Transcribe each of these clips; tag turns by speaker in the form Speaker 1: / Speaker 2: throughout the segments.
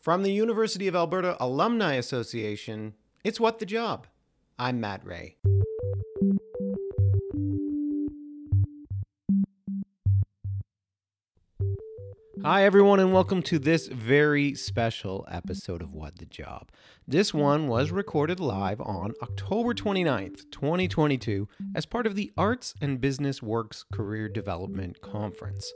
Speaker 1: From the University of Alberta Alumni Association, it's What the Job. I'm Matt Ray. Hi, everyone, and welcome to this very special episode of What the Job. This one was recorded live on October 29th, 2022, as part of the Arts and Business Works Career Development Conference.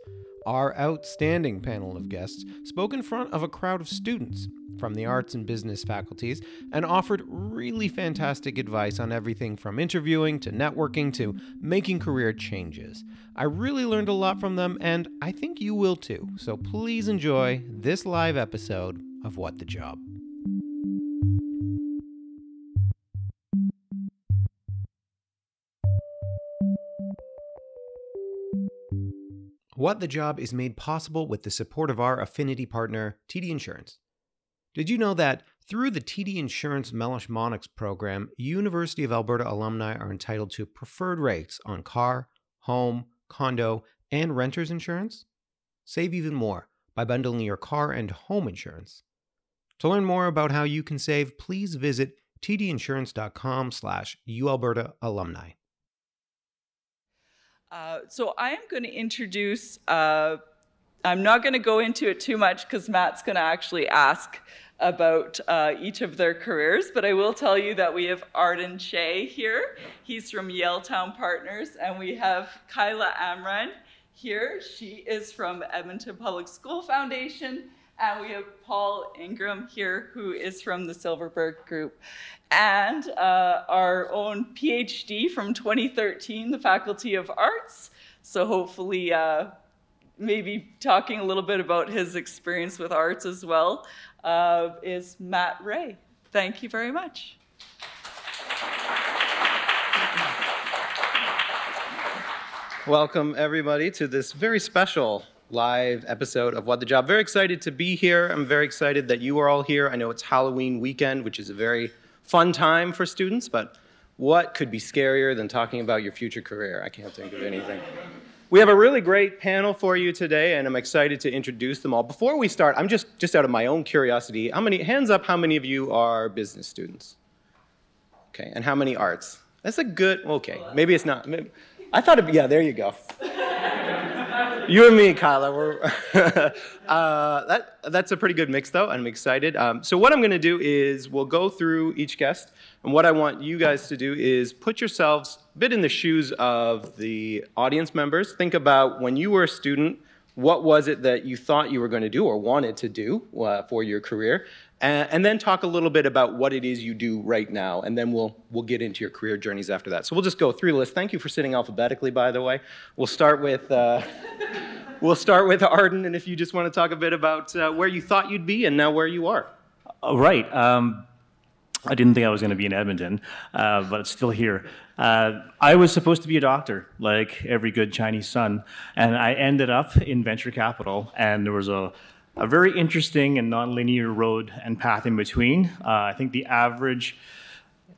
Speaker 1: Our outstanding panel of guests spoke in front of a crowd of students from the arts and business faculties and offered really fantastic advice on everything from interviewing to networking to making career changes. I really learned a lot from them, and I think you will too. So please enjoy this live episode of What the Job. What the Job is made possible with the support of our affinity partner, TD Insurance. Did you know that through the TD Insurance Meloche Monnex program, University of Alberta alumni are entitled to preferred rates on car, home, condo, and renter's insurance? Save even more by bundling your car and home insurance. To learn more about how you can save, please visit tdinsurance.com slash ualberta alumni.
Speaker 2: Uh, so I am going to introduce, uh, I'm not going to go into it too much because Matt's going to actually ask about uh, each of their careers, but I will tell you that we have Arden Tse here. He's from Yaletown Partners, and we have Kyla Amran here. She is from Edmonton Public School Foundation, and we have Paul Ingram here, who is from the Silverberg Group. And uh, our own PhD from 2013, the Faculty of Arts. So hopefully, uh, maybe talking a little bit about his experience with arts as well, uh, is Matt Ray. Thank you very much.
Speaker 1: Welcome, everybody, to this very special live episode of What the Job. Very excited to be here. I'm very excited that you are all here. I know it's Halloween weekend, which is a very fun time for students, but what could be scarier than talking about your future career? I can't think of anything. We have a really great panel for you today, and I'm excited to introduce them all. Before we start, I'm just, just out of my own curiosity, how many, hands up, how many of you are business students? Okay, and how many arts? That's a good, okay, maybe it's not. Maybe, I thought it, yeah, there you go. You and me, Kyla, we're, uh, that, that's a pretty good mix, though, I'm excited. Um, so, what I'm going to do is we'll go through each guest, and what I want you guys to do is put yourselves a bit in the shoes of the audience members. Think about when you were a student, what was it that you thought you were going to do or wanted to do uh, for your career? And, and, then talk a little bit about what it is you do right now, and then we'll, we'll get into your career journeys after that. So we'll just go through the list. Thank you for sitting alphabetically, by the way. We'll start with, uh, we'll start with Arden, and if you just want to talk a bit about uh, where you thought you'd be and now where you are.
Speaker 3: Oh, right. Um, I didn't think I was going to be in Edmonton, uh, but it's still here. Uh, I was supposed to be a doctor, like every good Chinese son, and I ended up in venture capital, and there was a a very interesting and nonlinear road and path in between. Uh, I think the average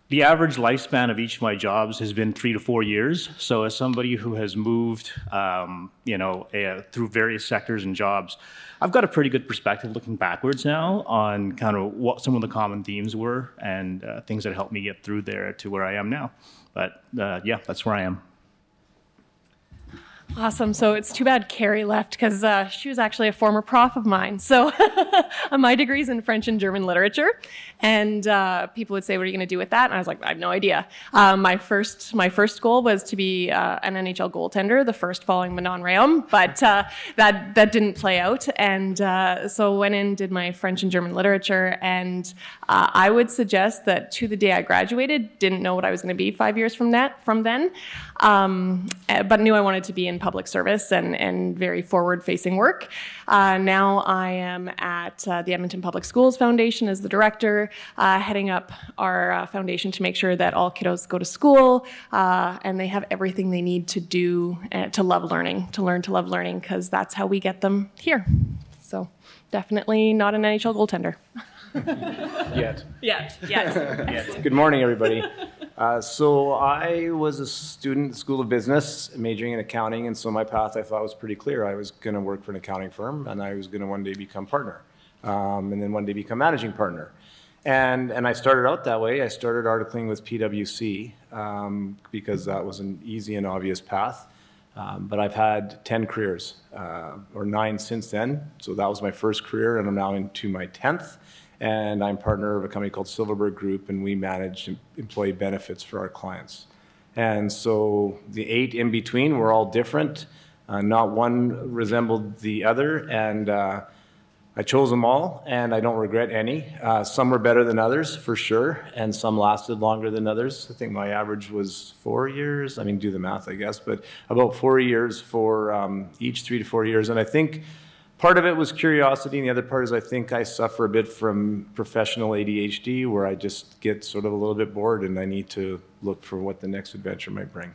Speaker 3: the average lifespan of each of my jobs has been three to four years. So, as somebody who has moved, um, you know, through various sectors and jobs, I've got a pretty good perspective looking backwards now on kind of what some of the common themes were and uh, things that helped me get through there to where I am now. But uh, yeah, that's where I am.
Speaker 4: Awesome. So it's too bad Carrie left because uh, she was actually a former prof of mine. So my degree is in French and German literature, and uh, people would say, "What are you going to do with that?" And I was like, "I have no idea." Um, my first my first goal was to be uh, an NHL goaltender, the first following Manon Rhéaume, but uh, that that didn't play out. And uh, so went in, did my French and German literature, and uh, I would suggest that to the day I graduated, didn't know what I was going to be five years from that from then, um, eh, but knew I wanted to be in public service and, and very forward facing work. Uh, now I am at uh, the Edmonton Public Schools Foundation as the director, uh, heading up our uh, foundation to make sure that all kiddos go to school uh, and they have everything they need to do uh, to love learning, to learn to love learning, because that's how we get them here. So definitely not an NHL goaltender.
Speaker 5: Yet.
Speaker 2: Yet, yes.
Speaker 5: Good morning, everybody. Uh, so I was a student at the School of Business, majoring in accounting, and so my path I thought was pretty clear. I was going to work for an accounting firm, and I was going to one day become partner. um, and then one day become managing partner. And, and I started out that way. I started articling with PwC um, because that was an easy and obvious path. Um, but I've had 10 careers, uh, or nine since then. So that was my first career, and I'm now into my 10th. And I'm partner of a company called Silverberg Group, and we manage employee benefits for our clients. And so the eight in between were all different. Uh, not one resembled the other. And uh, I chose them all, and I don't regret any. Uh, some were better than others, for sure, and some lasted longer than others. I think my average was four years. I mean, do the math, I guess, but about four years for um, each, three to four years. And I think part of it was curiosity, and the other part is I think I suffer a bit from professional ADHD, where I just get sort of a little bit bored and I need to look for what the next adventure might bring.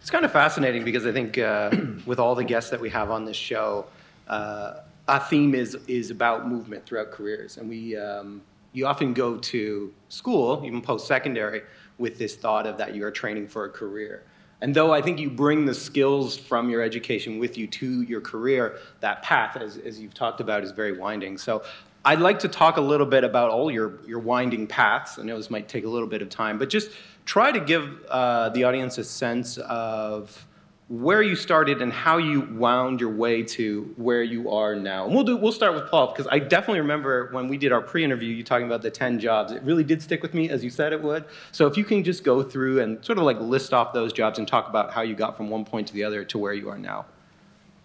Speaker 1: It's kind of fascinating because I think uh, with all the guests that we have on this show, uh, our theme is is about movement throughout careers, and we um, you often go to school, even post secondary, with this thought of that you are training for a career. And though I think you bring the skills from your education with you to your career, that path, as, as you've talked about, is very winding. So I'd like to talk a little bit about all your, your winding paths. I know this might take a little bit of time, but just try to give uh, the audience a sense of where you started and how you wound your way to where you are now. And we'll do we'll start with Paul because I definitely remember when we did our pre-interview you talking about the 10 jobs. It really did stick with me as you said it would. So if you can just go through and sort of like list off those jobs and talk about how you got from one point to the other to where you are now.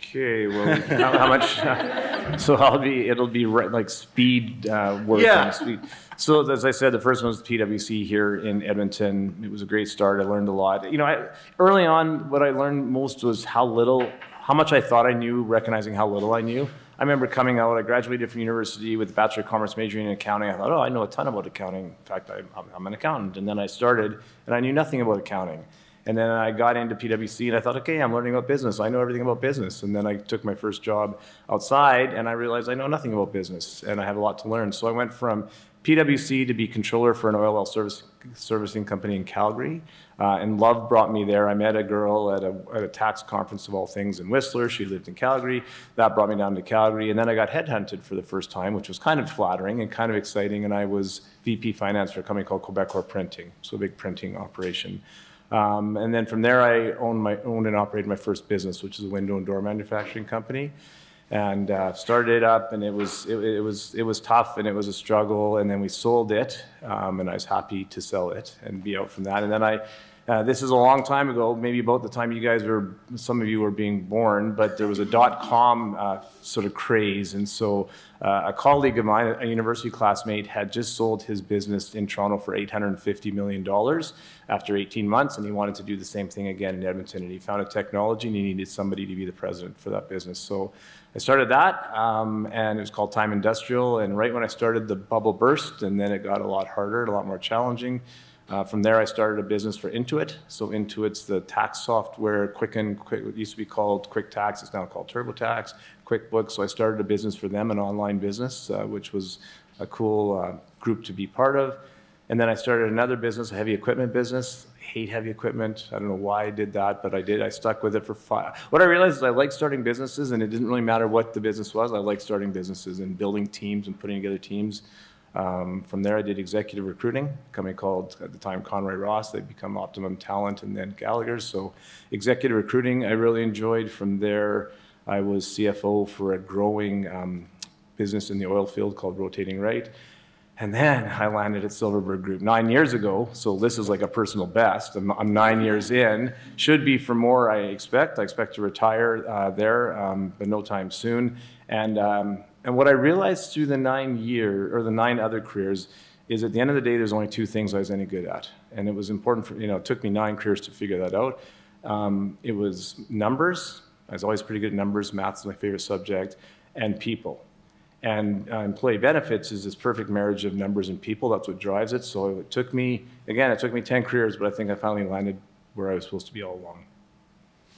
Speaker 5: Okay, well, how, how much? Uh, so I'll be, it'll be re- like speed uh, work.
Speaker 1: Yeah.
Speaker 5: Speed. So as I said, the first one was PwC here in Edmonton. It was a great start. I learned a lot. You know, I, early on, what I learned most was how little, how much I thought I knew, recognizing how little I knew. I remember coming out, I graduated from university with a Bachelor of Commerce majoring in accounting. I thought, oh, I know a ton about accounting. In fact, I, I'm, I'm an accountant. And then I started, and I knew nothing about accounting. And then I got into PwC and I thought, okay, I'm learning about business. I know everything about business. And then I took my first job outside and I realized I know nothing about business and I have a lot to learn. So I went from PwC to be controller for an oil well service, servicing company in Calgary. Uh, and love brought me there. I met a girl at a, at a tax conference of all things in Whistler. She lived in Calgary. That brought me down to Calgary. And then I got headhunted for the first time, which was kind of flattering and kind of exciting. And I was VP finance for a company called Quebecor Printing, so a big printing operation. Um, and then from there, I owned, my, owned and operated my first business, which is a window and door manufacturing company. And uh, started it up, and it was, it, it, was, it was tough and it was a struggle. And then we sold it, um, and I was happy to sell it and be out from that. And then I uh, this is a long time ago, maybe about the time you guys were, some of you were being born, but there was a dot com uh, sort of craze. And so uh, a colleague of mine, a university classmate, had just sold his business in Toronto for $850 million after 18 months, and he wanted to do the same thing again in Edmonton. And he found a technology and he needed somebody to be the president for that business. So I started that, um, and it was called Time Industrial. And right when I started, the bubble burst, and then it got a lot harder, a lot more challenging. Uh, from there, I started a business for Intuit. So Intuit's the tax software. Quicken, Quick, it used to be called Quick Tax. It's now called TurboTax. QuickBooks. So I started a business for them, an online business, uh, which was a cool uh, group to be part of. And then I started another business, a heavy equipment business. Hate heavy equipment. I don't know why I did that, but I did. I stuck with it for five. What I realized is I like starting businesses, and it didn't really matter what the business was. I like starting businesses and building teams and putting together teams. Um, from there, I did executive recruiting, a company called at the time Conroy Ross. They become Optimum Talent and then Gallagher's. So, executive recruiting, I really enjoyed. From there, I was CFO for a growing um, business in the oil field called Rotating Right. And then I landed at Silverberg Group nine years ago. So this is like a personal best. I'm, I'm nine years in. Should be for more, I expect. I expect to retire uh, there, um, but no time soon. And um, and what I realized through the nine year or the nine other careers is at the end of the day, there's only two things I was any good at, and it was important for you know. It took me nine careers to figure that out. Um, it was numbers. I was always pretty good at numbers. Math is my favorite subject, and people. And uh, employee benefits is this perfect marriage of numbers and people. That's what drives it. So it took me again. It took me ten careers, but I think I finally landed where I was supposed to be all along.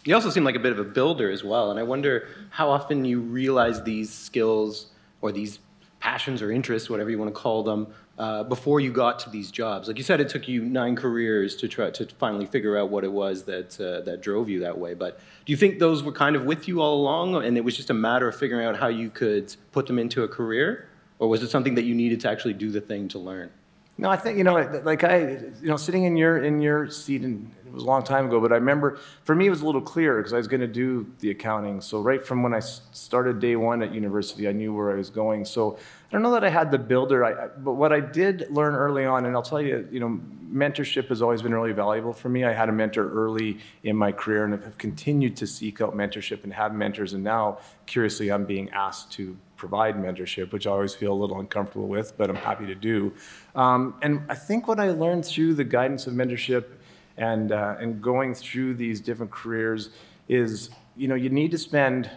Speaker 1: You also seem like a bit of a builder as well, and I wonder how often you realize these skills or these passions or interests, whatever you want to call them, uh, before you got to these jobs. Like you said, it took you nine careers to try to finally figure out what it was that uh, that drove you that way. But do you think those were kind of with you all along, and it was just a matter of figuring out how you could put them into a career? or was it something that you needed to actually do the thing to learn?
Speaker 5: No, I think you know, like I, you know, sitting in your in your seat, and it was a long time ago, but I remember for me it was a little clearer because I was going to do the accounting. So right from when I started day one at university, I knew where I was going. So I don't know that I had the builder, I, but what I did learn early on, and I'll tell you, you know, mentorship has always been really valuable for me. I had a mentor early in my career, and have continued to seek out mentorship and have mentors. And now, curiously, I'm being asked to provide mentorship, which I always feel a little uncomfortable with, but I'm happy to do. Um, and I think what I learned through the guidance of mentorship and, uh, and going through these different careers is, you know, you need to spend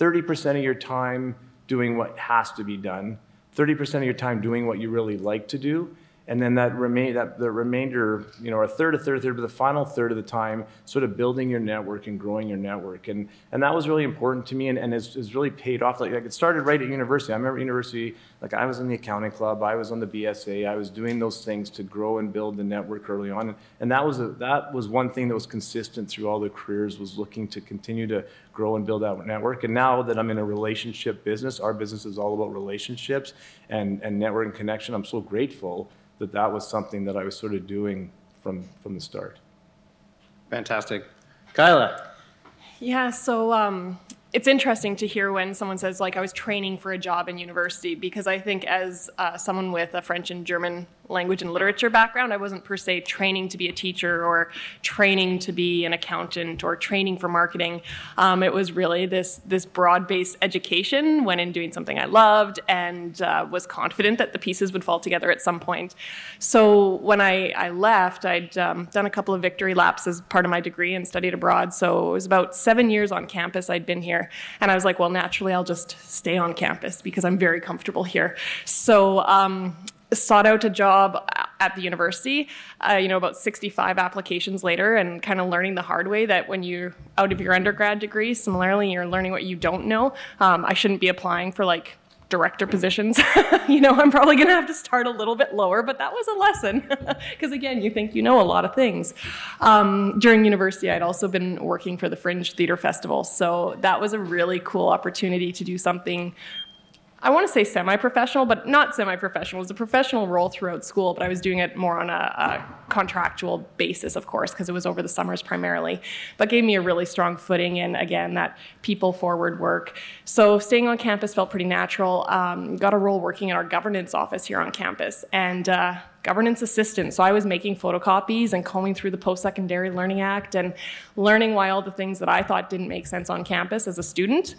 Speaker 5: 30% of your time doing what has to be done, 30% of your time doing what you really like to do, and then that remain that the remainder, you know, a third, a third, a third, but the final third of the time, sort of building your network and growing your network, and and that was really important to me, and, and has, has really paid off. Like, like it started right at university. I remember university, like I was in the accounting club, I was on the BSA, I was doing those things to grow and build the network early on, and, and that was a, that was one thing that was consistent through all the careers was looking to continue to grow and build that network. And now that I'm in a relationship business, our business is all about relationships and and network and connection. I'm so grateful that that was something that I was sort of doing from, from the start.
Speaker 1: Fantastic. Kyla.
Speaker 4: Yeah, so um, it's interesting to hear when someone says, like, I was training for a job in university, because I think as uh, someone with a French and German language and literature background. I wasn't per se training to be a teacher or training to be an accountant or training for marketing. Um, it was really this this broad based education. Went in doing something I loved and uh, was confident that the pieces would fall together at some point. So when I, I left, I'd um, done a couple of victory laps as part of my degree and studied abroad. So it was about seven years on campus I'd been here, and I was like, well, naturally I'll just stay on campus because I'm very comfortable here. So um, sought out a job at the university, uh, you know, about 65 applications later, and kind of learning the hard way that when you're out of your undergrad degree, similarly, you're learning what you don't know. Um, I shouldn't be applying for like director positions. you know, I'm probably going to have to start a little bit lower, but that was a lesson. Because again, you think you know a lot of things. Um, during university, I'd also been working for the Fringe Theater Festival. So that was a really cool opportunity to do something I want to say semi-professional, but not semi-professional. It was a professional role throughout school, but I was doing it more on a, a contractual basis, of course, because it was over the summers primarily. But gave me a really strong footing in again that people-forward work. So staying on campus felt pretty natural. Um, got a role working in our governance office here on campus, and. Uh, governance assistant. So I was making photocopies and combing through the Post Secondary Learning Act and learning why all the things that I thought didn't make sense on campus as a student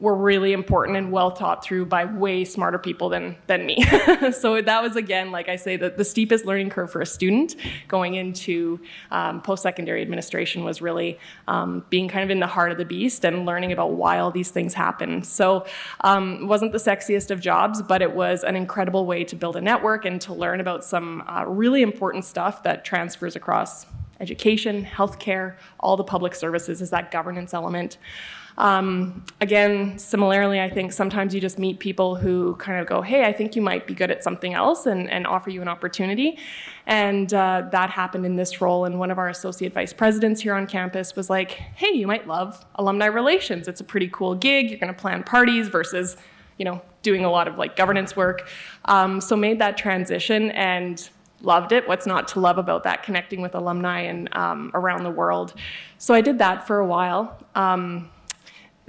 Speaker 4: were really important and well taught through by way smarter people than, than me. so that was, again, like I say, the, the steepest learning curve for a student going into um, post-secondary administration was really um, being kind of in the heart of the beast and learning about why all these things happen. So um, wasn't the sexiest of jobs, but it was an incredible way to build a network and to learn about some uh, really important stuff that transfers across education, healthcare, all the public services is that governance element. Um, again, similarly, I think sometimes you just meet people who kind of go, hey, I think you might be good at something else and, and offer you an opportunity. And uh, that happened in this role. And one of our associate vice presidents here on campus was like, hey, you might love alumni relations. It's a pretty cool gig. You're going to plan parties versus, you know, doing a lot of like governance work. Um, so made that transition and loved it. What's not to love about that? Connecting with alumni and um, around the world. So I did that for a while. Um,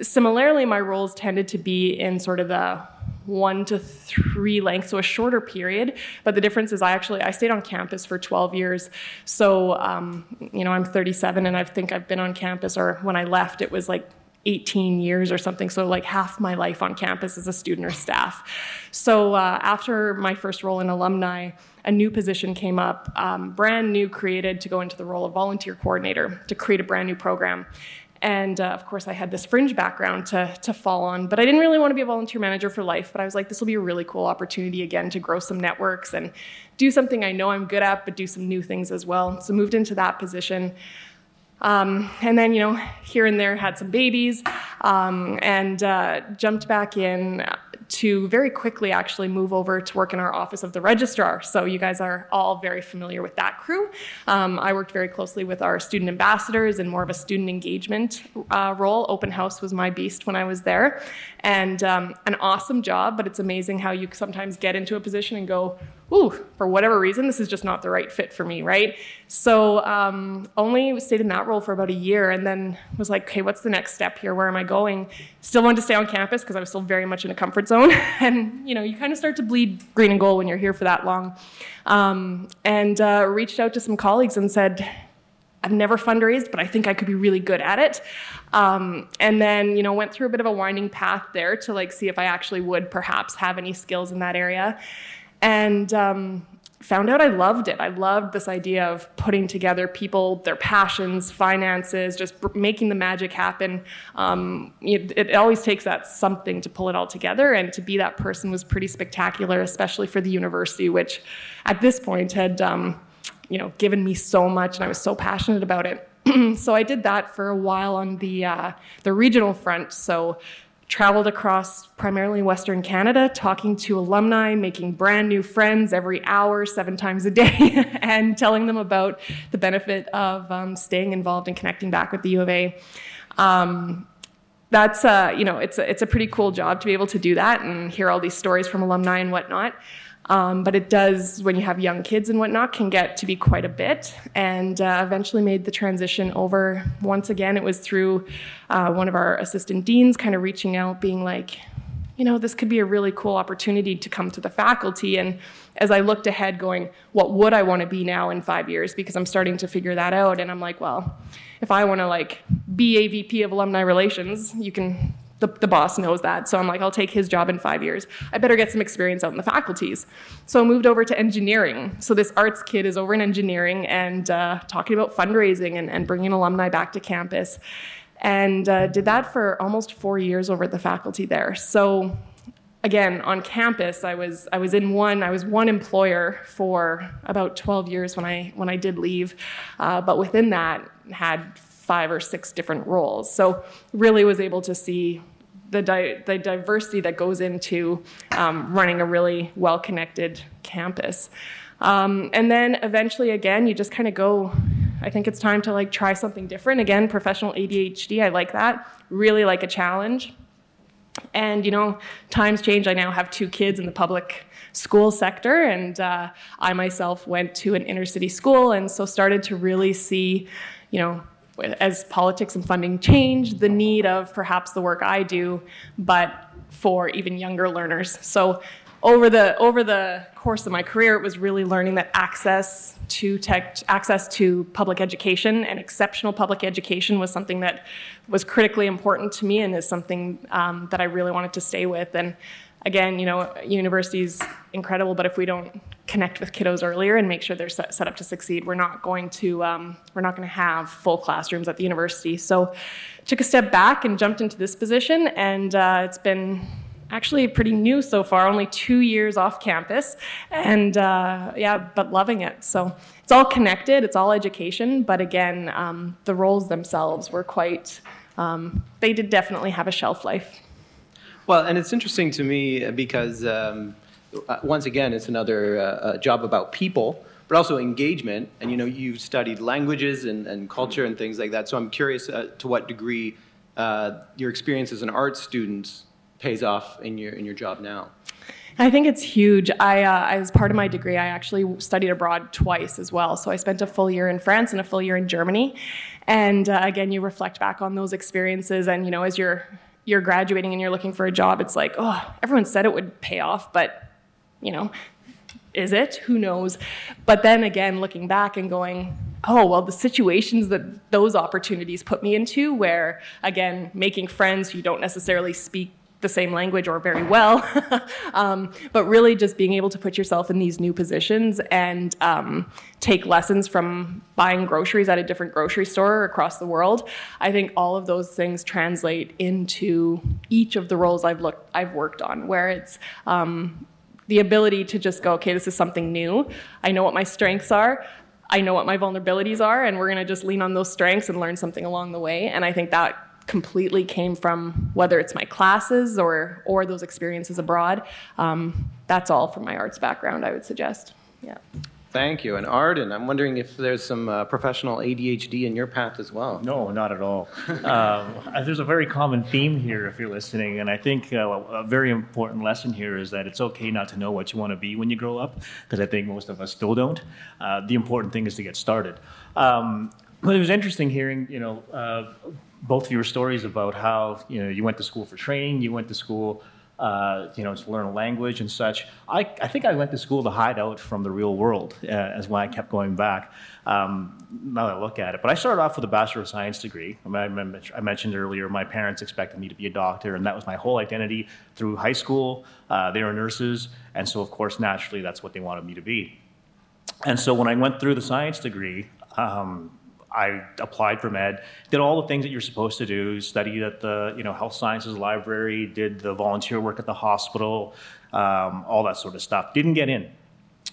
Speaker 4: Similarly, my roles tended to be in sort of the one to three length, so a shorter period. But the difference is, I actually I stayed on campus for 12 years. So um, you know, I'm 37, and I think I've been on campus, or when I left, it was like 18 years or something. So like half my life on campus as a student or staff. So uh, after my first role in alumni, a new position came up, um, brand new, created to go into the role of volunteer coordinator to create a brand new program. And uh, of course, I had this fringe background to, to fall on, but I didn't really want to be a volunteer manager for life. But I was like, this will be a really cool opportunity again to grow some networks and do something I know I'm good at, but do some new things as well. So moved into that position. Um, and then, you know, here and there had some babies um, and uh, jumped back in to very quickly actually move over to work in our office of the registrar. So you guys are all very familiar with that crew. Um, I worked very closely with our student ambassadors in more of a student engagement uh, role. Open house was my beast when I was there, and um, an awesome job. But it's amazing how you sometimes get into a position and go, ooh, for whatever reason, this is just not the right fit for me, right? So um, only stayed in that role for about a year and then was like, okay, what's the next step here? Where am I going? Still wanted to stay on campus because I was still very much in a comfort zone. and, you know, you kind of start to bleed green and gold when you're here for that long. Um, and uh, reached out to some colleagues and said, I've never fundraised, but I think I could be really good at it. Um, and then, you know, went through a bit of a winding path there to like see if I actually would perhaps have any skills in that area and um, found out I loved it. I loved this idea of putting together people, their passions, finances, just making the magic happen. Um, it, it, always takes that something to pull it all together, and to be that person was pretty spectacular, especially for the university, which at this point had, um, you know, given me so much, and I was so passionate about it. so I did that for a while on the uh, the regional front. So traveled across primarily Western Canada, talking to alumni, making brand new friends every hour, seven times a day, and telling them about the benefit of um, staying involved and connecting back with the U of A. Um, that's uh, you know it's a, it's a pretty cool job to be able to do that and hear all these stories from alumni and whatnot. Um, but it does, when you have young kids and whatnot, can get to be quite a bit. And uh, eventually made the transition over. Once again, it was through uh, one of our assistant deans kind of reaching out, being like, you know, this could be a really cool opportunity to come to the faculty. And as I looked ahead, going, what would I want to be now in five years? Because I'm starting to figure that out. And I'm like, well, if I want to like be a VP of alumni relations, you can the, the boss knows that. So I'm like, I'll take his job in five years. I better get some experience out in the faculties. So I moved over to engineering. So this arts kid is over in engineering and uh, talking about fundraising and, and bringing alumni back to campus. And uh, did that for almost four years over at the faculty there. So again, on campus, I was, I was in one, I was one employer for about 12 years when I, when I did leave. Uh, but within that, had five or six different roles. So really was able to see the, di- the diversity that goes into um, running a really well-connected campus. Um, and then eventually, again, you just kind of go. I think it's time to like try something different. Again, professional ADHD, I like that. Really like a challenge. And you know, times change. I now have two kids in the public school sector, and uh, I myself went to an inner city school, and so started to really see, you know, as politics and funding change, the need of perhaps the work I do, but for even younger learners. So over the over the course of my career, it was really learning that access to tech, access to public education and exceptional public education was something that was critically important to me and is something um, that I really wanted to stay with. And again, you know, university is incredible, but if we don't connect with kiddos earlier and make sure they're set, set up to succeed, we're not going to um, we're not going to have full classrooms at the university. So, took a step back and jumped into this position, and uh, it's been actually pretty new so far. Only two years off campus, and uh, yeah, but loving it. So it's all connected. It's all education, but again, um, the roles themselves were quite. Um, they did definitely have a shelf life.
Speaker 1: Well, and it's interesting to me because um, uh, once again, it's another uh, job about people, but also engagement. And you know, you've studied languages and, and culture and things like that. So I'm curious uh, to what degree uh, your experience as an art student pays off in your in your job now.
Speaker 4: I think it's huge. I, uh, as part of my degree, I actually studied abroad twice as well. So I spent a full year in France and a full year in Germany. And uh, again, you reflect back on those experiences, and you know, as you're you're graduating and you're looking for a job, it's like, oh, everyone said it would pay off, but you know, is it? Who knows? But then again, looking back and going, oh, well, the situations that those opportunities put me into, where again, making friends who don't necessarily speak the same language or very well, um, but really just being able to put yourself in these new positions and um, take lessons from buying groceries at a different grocery store across the world. I think all of those things translate into each of the roles I've looked, I've worked on, where it's um, the ability to just go, okay, this is something new. I know what my strengths are. I know what my vulnerabilities are, and we're going to just lean on those strengths and learn something along the way. And I think that completely came from whether it's my classes or or those experiences abroad. Um, that's all from my arts background, I would suggest. Yeah.
Speaker 1: Thank you. And Arden, I'm wondering if there's some uh, professional ADHD in your path as well.
Speaker 3: No, not at all. um, there's a very common theme here if you're listening, and I think uh, a very important lesson here is that it's okay not to know what you want to be when you grow up, because I think most of us still don't. Uh, the important thing is to get started. Um, but it was interesting hearing, you know, uh, both of your stories about how you know you went to school for training, you went to school uh, you know, to learn a language and such. I, I think I went to school to hide out from the real world, uh, as why I kept going back. Um, now that I look at it, but I started off with a Bachelor of Science degree. I, mean, I, mentioned earlier my parents expected me to be a doctor, and that was my whole identity through high school. Uh, they were nurses, and so of course, naturally, that's what they wanted me to be. And so when I went through the science degree, um, I applied for med, did all the things that you're supposed to do, studied at the you know health sciences library, did the volunteer work at the hospital, um, all that sort of stuff. Didn't get in.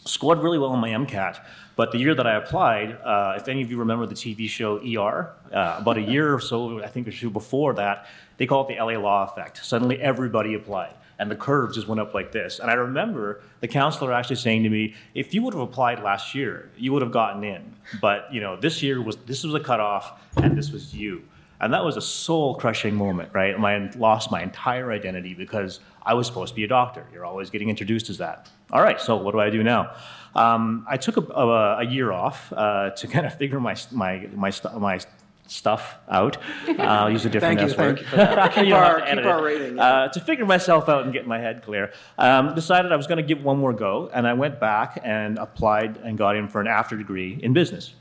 Speaker 3: Scored really well on my MCAT, but the year that I applied, uh, if any of you remember the TV show ER, uh, about a year or so, I think or two before that, they call it the LA Law effect. Suddenly everybody applied and the curve just went up like this. And I remember the counselor actually saying to me, if you would have applied last year, you would have gotten in. But you know, this year was this was a cutoff and this was you. And that was a soul crushing moment, right? I lost my entire identity because I was supposed to be a doctor. You're always getting introduced as that. All right, so what do I do now? Um, I took a, a, a year off uh, to kind of figure my, my, my, my stuff out. Uh, I'll use a different
Speaker 1: thank
Speaker 3: S word.
Speaker 1: You, thank you keep our, keep our rating.
Speaker 3: Uh, to figure myself out and get my head clear, um, decided I was going to give one more go, and I went back and applied and got in for an after degree in business.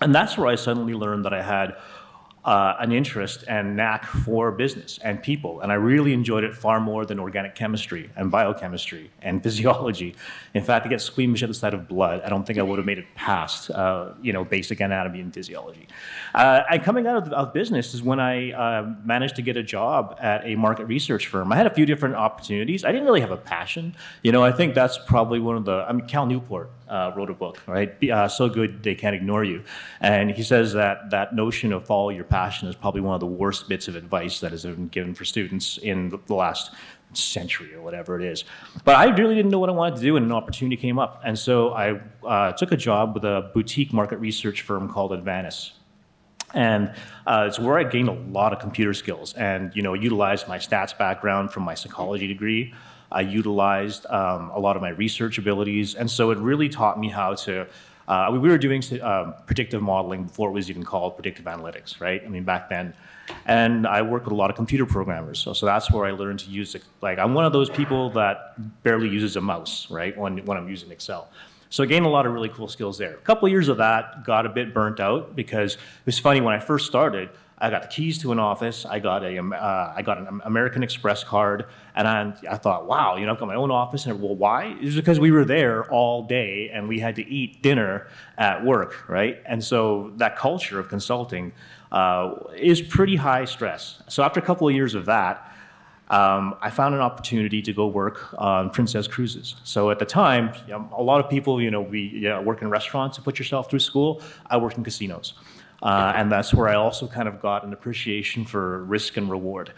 Speaker 3: And that's where I suddenly learned that I had uh, an interest and knack for business and people. And I really enjoyed it far more than organic chemistry and biochemistry and physiology. In fact, to get squeamish at the sight of blood, I don't think I would have made it past, uh, you know, basic anatomy and physiology. Uh, and coming out of, of, business is when I uh, managed to get a job at a market research firm. I had a few different opportunities. I didn't really have a passion. You know, I think that's probably one of the, I mean, Cal Newport uh, wrote a book, right? Uh, so good they can't ignore you. And he says that that notion of follow your passion is probably one of the worst bits of advice that has been given for students in the last century or whatever it is. But I really didn't know what I wanted to do, and an opportunity came up. And so I uh, took a job with a boutique market research firm called Advantis. And uh, it's where I gained a lot of computer skills and, you know, utilized my stats background from my psychology degree. I utilized um, a lot of my research abilities, and so it really taught me how to. Uh, we were doing um, predictive modeling before it was even called predictive analytics, right? I mean, back then, and I worked with a lot of computer programmers, so, so that's where I learned to use it. Like, I'm one of those people that barely uses a mouse, right, when when I'm using Excel. So I gained a lot of really cool skills there. A couple years of that got a bit burnt out because it was funny when I first started. I got the keys to an office. I got a, um, uh, I got an American Express card, and I, I thought, wow, you know, I've got my own office. And well, why? It's because we were there all day, and we had to eat dinner at work, right? And so that culture of consulting uh, is pretty high stress. So after a couple of years of that, um, I found an opportunity to go work on Princess Cruises. So at the time, you know, a lot of people, you know, we you know, work in restaurants to put yourself through school. I worked in casinos. Uh, and that's where I also kind of got an appreciation for risk and reward.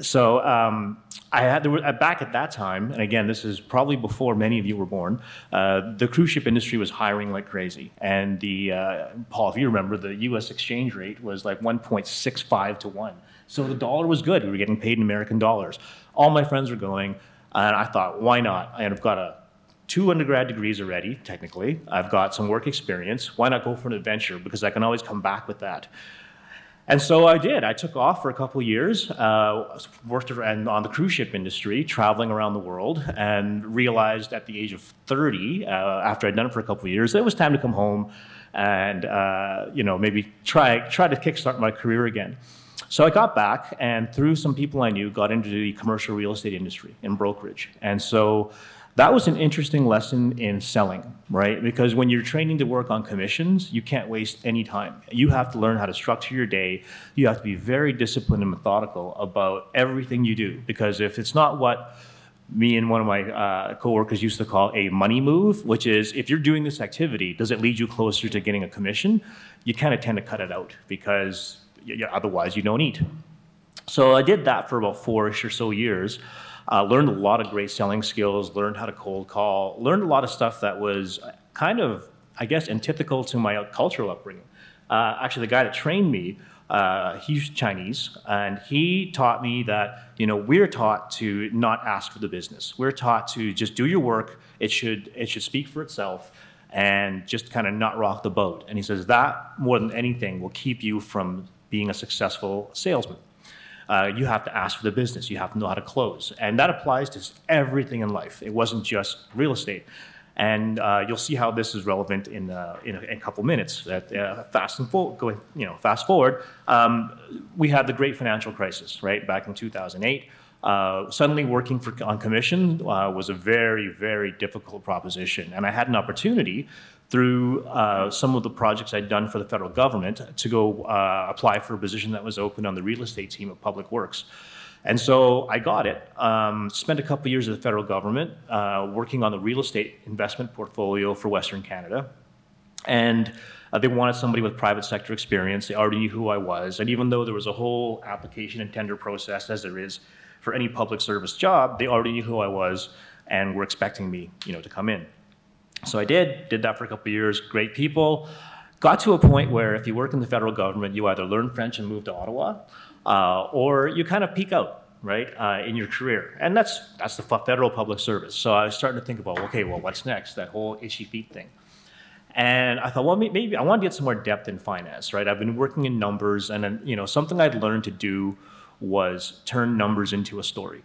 Speaker 3: So um, I had were, uh, back at that time, and again, this is probably before many of you were born. Uh, the cruise ship industry was hiring like crazy, and the uh, Paul, if you remember, the U.S. exchange rate was like 1.65 to one. So the dollar was good. We were getting paid in American dollars. All my friends were going, and I thought, why not? And I've got a two undergrad degrees already, technically. I've got some work experience. Why not go for an adventure? Because I can always come back with that. And so I did. I took off for a couple years, uh, worked on the cruise ship industry, traveling around the world, and realized at the age of 30, uh, after I'd done it for a couple years, that it was time to come home and uh, you know maybe try try to kickstart my career again. So I got back, and through some people I knew, got into the commercial real estate industry in brokerage. And so that was an interesting lesson in selling, right? Because when you're training to work on commissions, you can't waste any time. You have to learn how to structure your day. You have to be very disciplined and methodical about everything you do. Because if it's not what me and one of my uh, coworkers used to call a money move, which is if you're doing this activity, does it lead you closer to getting a commission? You kind of tend to cut it out because y- y- otherwise you don't eat. So I did that for about four-ish or so years. Uh, learned a lot of great selling skills. Learned how to cold call. Learned a lot of stuff that was kind of, I guess, antithetical to my cultural upbringing. Uh, actually, the guy that trained me, uh, he's Chinese, and he taught me that you know we're taught to not ask for the business. We're taught to just do your work. It should it should speak for itself, and just kind of not rock the boat. And he says that more than anything will keep you from being a successful salesman. Uh, you have to ask for the business. You have to know how to close. And that applies to everything in life. It wasn't just real estate. And uh, you'll see how this is relevant in, uh, in, a, in, a, couple minutes. That uh, fast and forward, going, you know, fast forward, um, we had the great financial crisis, right, back in 2008. Uh, suddenly, working for, on commission uh, was a very, very difficult proposition, and I had an opportunity through uh, some of the projects I'd done for the federal government to go uh, apply for a position that was open on the real estate team of Public Works. And so I got it. Um, spent a couple years at the federal government uh, working on the real estate investment portfolio for Western Canada. And uh, they wanted somebody with private sector experience. They already knew who I was. And even though there was a whole application and tender process, as there is for any public service job, they already knew who I was and were expecting me, you know, to come in. So I did, did that for a couple of years, great people. Got to a point where if you work in the federal government, you either learn French and move to Ottawa, uh, or you kind of peak out, right, uh, in your career. And that's, that's the federal public service. So I was starting to think about, okay, well, what's next? That whole itchy feet thing. And I thought, well, maybe I want to get some more depth in finance, right? I've been working in numbers, and you know, something I'd learned to do was turn numbers into a story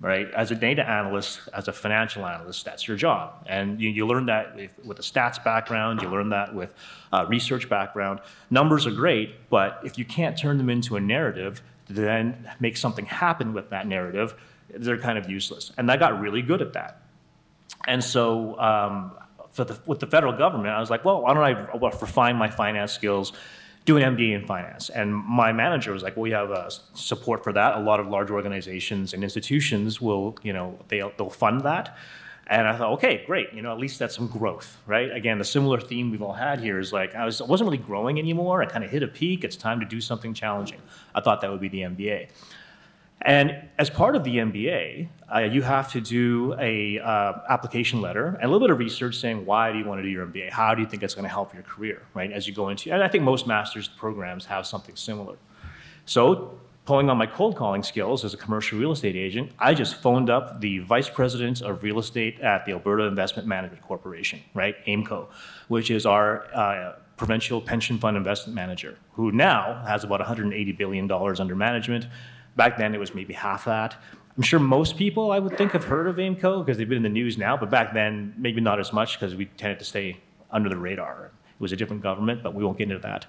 Speaker 3: right? As a data analyst, as a financial analyst, that's your job. And you, you learn that with, with, a stats background, you learn that with a research background. Numbers are great, but if you can't turn them into a narrative, then make something happen with that narrative, they're kind of useless. And I got really good at that. And so, um, the, with the federal government, I was like, well, why don't I refine my finance skills? Do an MBA in finance. And my manager was like, well, we have uh, support for that. A lot of large organizations and institutions will, you know, they'll, they'll fund that. And I thought, okay, great. You know, at least that's some growth, right? Again, the similar theme we've all had here is like I was I wasn't really growing anymore. I kind of hit a peak. It's time to do something challenging. I thought that would be the MBA. And as part of the MBA, uh, you have to do a uh, application letter and a little bit of research saying why do you want to do your MBA? How do you think it's going to help your career, right? As you go into, and I think most master's programs have something similar. So, pulling on my cold calling skills as a commercial real estate agent, I just phoned up the vice president of real estate at the Alberta Investment Management Corporation, right, AIMCO, which is our uh, provincial pension fund investment manager, who now has about 180 billion dollars under management Back then, it was maybe half that. I'm sure most people, I would think, have heard of AIMCO because they've been in the news now, but back then, maybe not as much because we tended to stay under the radar. It was a different government, but we won't get into that.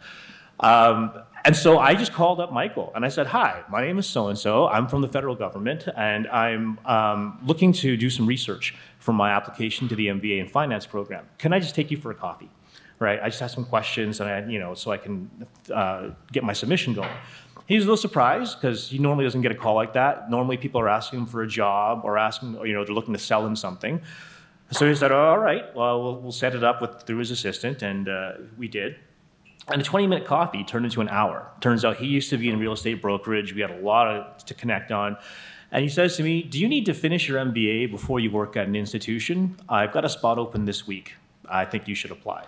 Speaker 3: Um, and so I just called up Michael and I said, Hi, my name is so and so. I'm from the federal government and I'm um, looking to do some research for my application to the MBA in finance program. Can I just take you for a coffee? Right? I just have some questions and I, you know, so I can uh, get my submission going. He was a little surprised because he normally doesn't get a call like that. Normally, people are asking him for a job or asking, or, you know, they're looking to sell him something. So he said, "All right, well, we'll, we'll set it up with through his assistant," and uh, we did. And a 20-minute coffee turned into an hour. Turns out he used to be in real estate brokerage. We had a lot of, to connect on. And he says to me, Do you need to finish your MBA before you work at an institution? I've got a spot open this week. I think you should apply.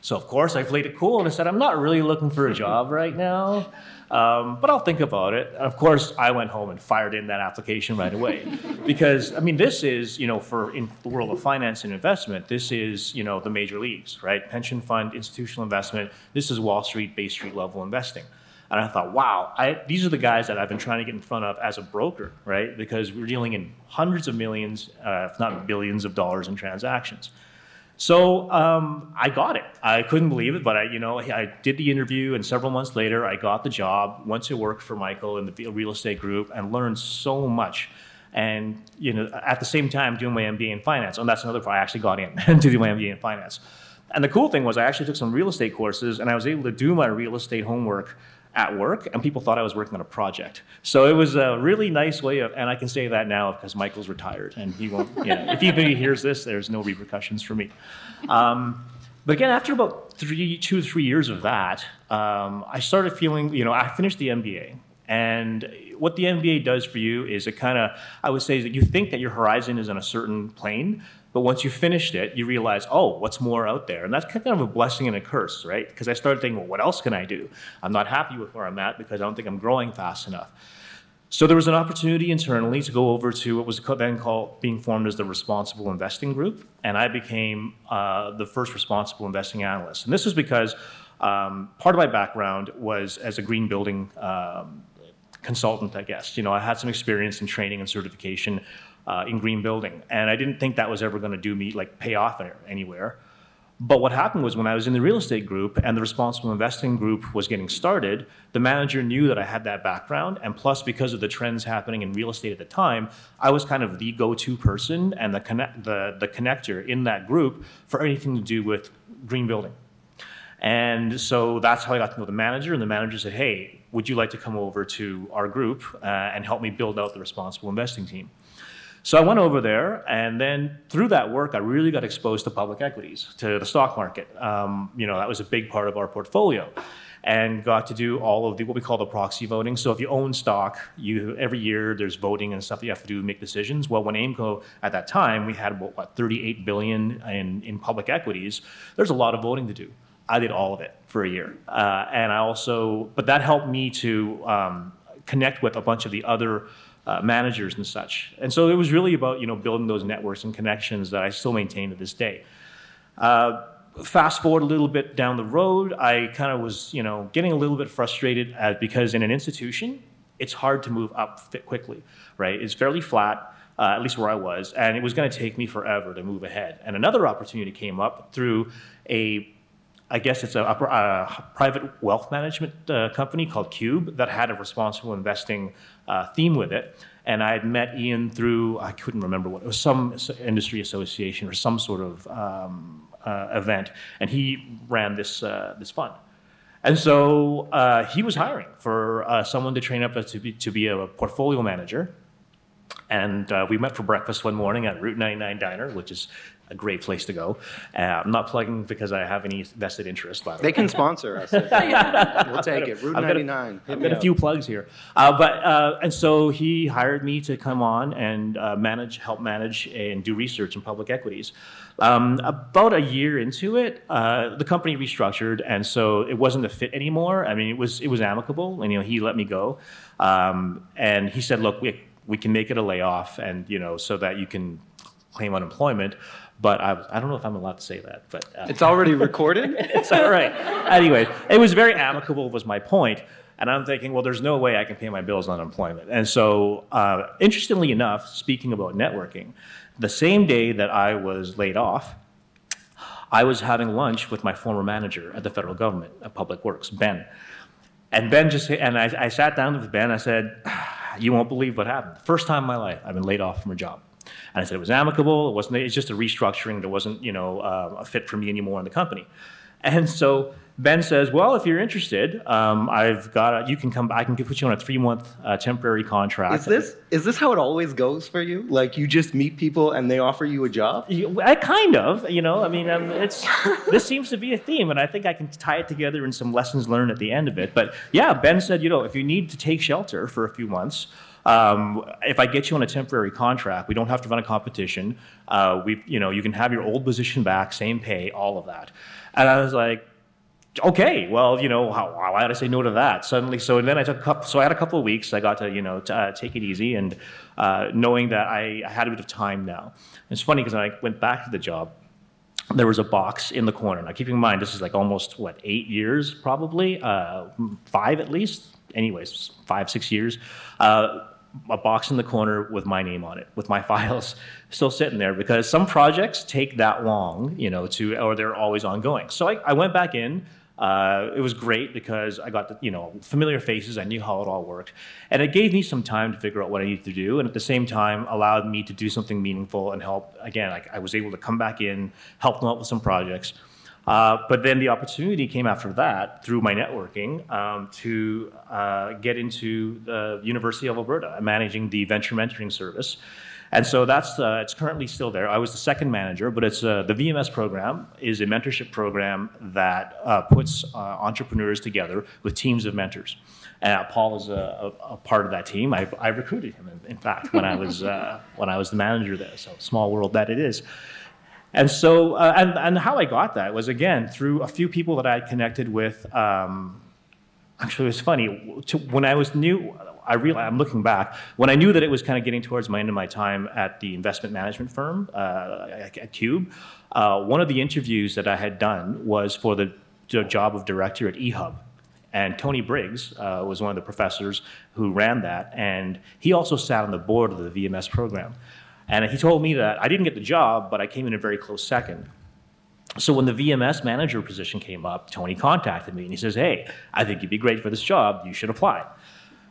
Speaker 3: So, of course, I played it cool and I said, I'm not really looking for a job right now. Um, but I'll think about it. Of course, I went home and fired in that application right away, because I mean, this is you know for in the world of finance and investment, this is you know the major leagues, right? Pension fund, institutional investment. This is Wall Street, Bay Street level investing. And I thought, wow, I, these are the guys that I've been trying to get in front of as a broker, right? Because we're dealing in hundreds of millions, uh, if not billions of dollars in transactions. So um, I got it. I couldn't believe it, but I, you know, I did the interview, and several months later, I got the job. Went to work for Michael in the real estate group, and learned so much. And you know, at the same time, doing my MBA in finance. And that's another part. I actually got in to do my MBA in finance. And the cool thing was, I actually took some real estate courses, and I was able to do my real estate homework at work, and people thought I was working on a project. So it was a really nice way of, and I can say that now because Michael's retired, and he won't. You know, if he hears this, there's no repercussions for me. Um, but again, after about three, two, three years of that, um, I started feeling, you know, I finished the MBA. And what the MBA does for you is it kind of, I would say, that you think that your horizon is on a certain plane, but once you finished it, you realize, oh, what's more out there? And that's kind of a blessing and a curse, right? Because I started thinking, well, what else can I do? I'm not happy with where I'm at because I don't think I'm growing fast enough. So there was an opportunity internally to go over to what was then called being formed as the Responsible Investing Group, and I became uh, the first responsible investing analyst. And this was because um, part of my background was as a green building um, consultant, I guess. You know, I had some experience in training and certification uh, in green building, and I didn't think that was ever going to do me like pay off anywhere. But what happened was when I was in the real estate group and the responsible investing group was getting started, the manager knew that I had that background. And plus, because of the trends happening in real estate at the time, I was kind of the go to person and the, connect, the, the connector in that group for anything to do with green building. And so that's how I got to know the manager. And the manager said, Hey, would you like to come over to our group uh, and help me build out the responsible investing team? So I went over there, and then through that work, I really got exposed to public equities, to the stock market. Um, you know, that was a big part of our portfolio, and got to do all of the what we call the proxy voting. So if you own stock, you every year there's voting and stuff that you have to do to make decisions. Well, when AIMCO at that time we had about what 38 billion in in public equities, there's a lot of voting to do. I did all of it for a year, uh, and I also, but that helped me to um, connect with a bunch of the other uh, managers and such. And so it was really about you know building those networks and connections that I still maintain to this day. Uh, fast forward a little bit down the road, I kind of was you know getting a little bit frustrated at, because in an institution, it's hard to move up quickly, right? It's fairly flat. Uh, at least where I was, and it was going to take me forever to move ahead. And another opportunity came up through a I guess it's a, a private wealth management uh, company called Qube that had a responsible investing uh, theme with it. And I had met Ian through, I couldn't remember what, it was some industry association or some sort of um, uh, event. And he ran this, uh, this fund. And so uh, he was hiring for uh, someone to train up to be, to be a portfolio manager. And we met for breakfast one morning at Route 99 Diner, which is a great place to go. Uh, I'm not plugging because I have any vested interest. By the
Speaker 1: they
Speaker 3: way.
Speaker 1: can sponsor us. we'll take it. Route
Speaker 3: I've
Speaker 1: 99.
Speaker 3: Got a, I've got a few plugs here, uh, but uh, and so he hired me to come on and uh, manage, help manage, and do research in public equities. Um, about a year into it, uh, the company restructured, and so it wasn't a fit anymore. I mean, it was it was amicable, and you know he let me go, um, and he said, "Look, we we can make it a layoff, and you know so that you can claim unemployment." But I, I don't know if I'm allowed to say that. But
Speaker 1: uh, it's already recorded.
Speaker 3: it's all right. Anyway, it was very amicable. Was my point. And I'm thinking, well, there's no way I can pay my bills on unemployment. And so, uh, interestingly enough, speaking about networking, the same day that I was laid off, I was having lunch with my former manager at the federal government of Public Works, Ben. And Ben just, and I, I sat down with Ben. I said, "You won't believe what happened. First time in my life, I've been laid off from a job." And I said it was amicable. It wasn't. It's just a restructuring. There wasn't, you know, uh, a fit for me anymore in the company. And so Ben says, "Well, if you're interested, um, I've got. A, you can come. I can put you on a three month uh, temporary contract."
Speaker 1: Is this is this how it always goes for you? Like you just meet people and they offer you a job?
Speaker 3: You, I kind of. You know, I mean, um, it's this seems to be a theme, and I think I can tie it together in some lessons learned at the end of it. But yeah, Ben said, you know, if you need to take shelter for a few months. Um, if I get you on a temporary contract, we don't have to run a competition. Uh, we, you know, you can have your old position back, same pay, all of that. And I was like, okay, well, you know, how, why did I say no to that suddenly? So then I took a couple, so I had a couple of weeks. I got to, you know, to, uh, take it easy and uh, knowing that I, I, had a bit of time now. It's funny because I went back to the job, there was a box in the corner. Now, keeping in mind, this is like almost what eight years, probably uh, five at least. Anyways, five six years. A box in the corner with my name on it, with my files still sitting there because some projects take that long, you know, to or they're always ongoing. So I, I went back in. Uh, it was great because I got the, you know familiar faces. I knew how it all worked, and it gave me some time to figure out what I needed to do, and at the same time allowed me to do something meaningful and help. Again, I was able to come back in, help them out with some projects. Uh, but then the opportunity came after that through my networking um, to uh, get into the University of Alberta, managing the venture mentoring service. And so that's uh, it's currently still there. I was the second manager, but it's uh, the VMS program is a mentorship program that uh, puts uh, entrepreneurs together with teams of mentors. And Paul is a, a, a, part of that team. I, I recruited him, in, in, fact, when I was when I was the manager there. So small world that it is. And so, uh, and, and how I got that was again through a few people that I connected with. Um, actually, it was funny. To, when I was new, I realized, I'm looking back, when I knew that it was kind of getting towards my end of my time at the investment management firm uh, at Qube, uh, one of the interviews that I had done was for the, job of director at eHub. And Tony Briggs uh, was one of the professors who ran that, and he also sat on the board of the VMS program. And he told me that I didn't get the job, but I came in a very close second. So when the VMS manager position came up, Tony contacted me and he says, Hey, I think you'd be great for this job. You should apply.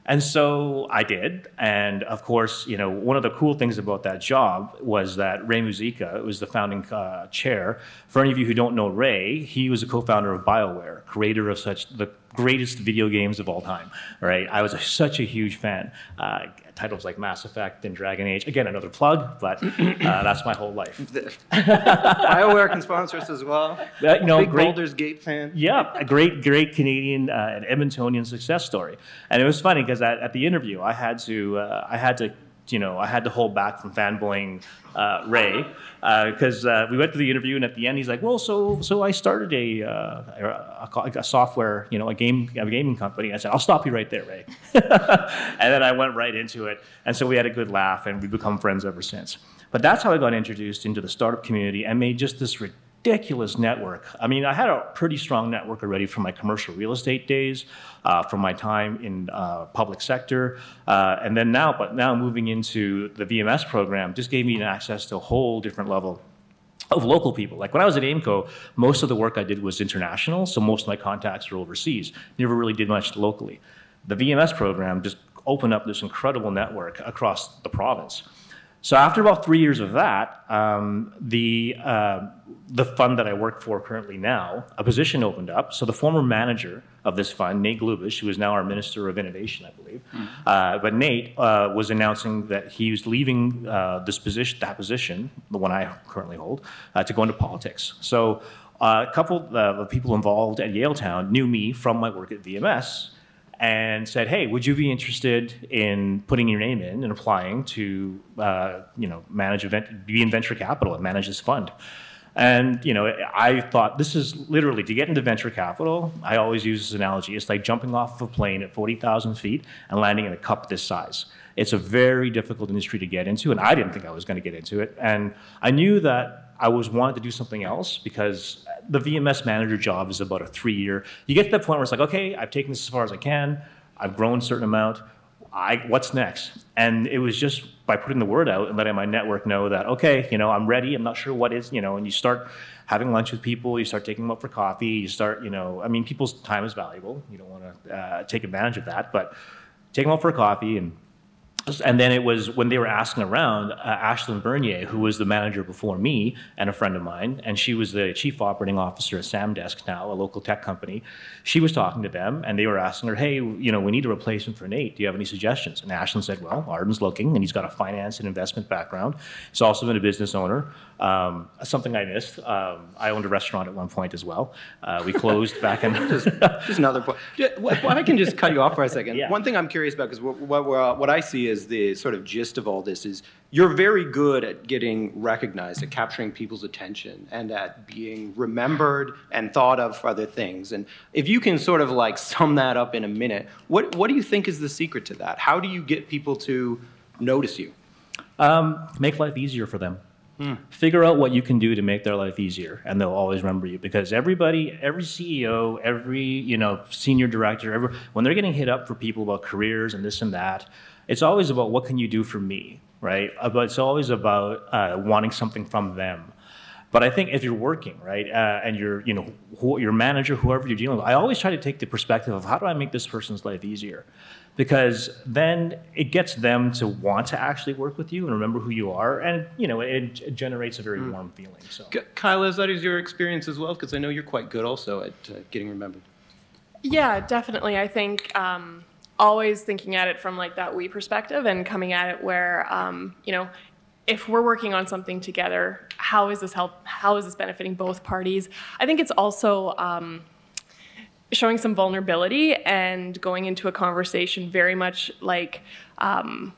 Speaker 3: And so I did. And of course, you know, one of the cool things about that job was that Ray Muzyka was the founding uh, chair. For any of you who don't know Ray, he was a co-founder of BioWare, creator of such the greatest video games of all time. Right? I was a, such a huge fan. Uh, titles like Mass Effect and Dragon Age. Again, another plug, but uh, that's my whole life.
Speaker 1: BioWare can sponsor us as well.
Speaker 3: Uh, you know,
Speaker 1: Big
Speaker 3: great,
Speaker 1: Baldur's Gate fan.
Speaker 3: Yeah, a great, great Canadian uh, and Edmontonian success story. And it was funny because at, at, the interview, I had to, uh, I had to you know, I had to hold back from fanboying uh, Ray because uh, uh, we went to the interview, and at the end, he's like, "Well, so so I started a, uh, a, a, software, you know, a game a gaming company." I said, "I'll stop you right there, Ray," and then I went right into it, and so we had a good laugh, and we've become friends ever since. But that's how I got introduced into the startup community and made just this ridiculous network. I mean, I had a pretty strong network already from my commercial real estate days, uh, from my time in uh, public sector, uh, and then now, but now moving into the VMS program just gave me access to a whole different level of local people. Like when I was at Aimco, most of the work I did was international, so most of my contacts were overseas. Never really did much locally. The VMS program just opened up this incredible network across the province. So after about three years of that, um, the uh, the fund that I work for currently now, a position opened up. So the former manager of this fund, Nate Glubish, who is now our Minister of Innovation, I believe, mm. uh, but Nate uh, was announcing that he was leaving uh, this position, that position, the one I currently hold, uh, to go into politics. So uh, a couple of people involved at Yaletown knew me from my work at VMS and said, "Hey, would you be interested in putting your name in and applying to, uh, you know, manage event, be in venture capital and manage this fund?" And you know, I thought this is literally to get into venture capital. I always use this analogy. It's like jumping off of a plane at forty thousand feet and landing in a cup this size. It's a very difficult industry to get into, and I didn't think I was going to get into it. And I knew that I was wanted to do something else because the VMS manager job is about a three year. You get to that point where it's like, okay, I've taken this as far as I can. I've grown a certain amount. I, what's next? And it was just by putting the word out and letting my network know that, okay, you know, I'm ready. I'm not sure what is, you know, and you start having lunch with people, you start taking them out for coffee, you start, you know, I mean, people's time is valuable. You don't want to uh, take advantage of that, but take them out for a coffee and and then it was when they were asking around, uh, Ashlyn Bernier, who was the manager before me and a friend of mine, and she was the chief operating officer at Samdesk now, a local tech company. She was talking to them, and they were asking her, "Hey, you know, we need a replacement for Nate. Do you have any suggestions?" And Ashlyn said, "Well, Arden's looking, and he's got a finance and investment background. He's also been a business owner. Um, something I missed. Um, I owned a restaurant at one point as well. Uh, we closed back in.
Speaker 1: just, just, another point. If I can just cut you off for a second. Yeah. One thing I'm curious about, because what, what, what I see is the sort of gist of all this is you're very good at getting recognized, at capturing people's attention, and at being remembered and thought of for other things. And if you can sort of like sum that up in a minute, what, what do you think is the secret to that? How do you get people to notice you?
Speaker 3: Um, make life easier for them. Figure out what you can do to make their life easier, and they'll always remember you. Because everybody, every CEO, every you know senior director, every, when they're getting hit up for people about careers and this and that, it's always about what can you do for me, right? But it's always about uh, wanting something from them. But I think if you're working, right, uh, and you're, you know, who, your manager, whoever you're dealing with, I always try to take the perspective of how do I make this person's life easier? Because then it gets them to want to actually work with you and remember who you are, and you know, it, it generates a very warm feeling. So.
Speaker 1: K- Kyla, is that is your experience as well? Because I know you're quite good also at uh, getting remembered.
Speaker 4: Yeah, definitely. I think um, always thinking at it from like that we perspective and coming at it where um, you know if we're working on something together, how is this help? How is this benefiting both parties? I think it's also um, showing some vulnerability and going into a conversation very much like. Um,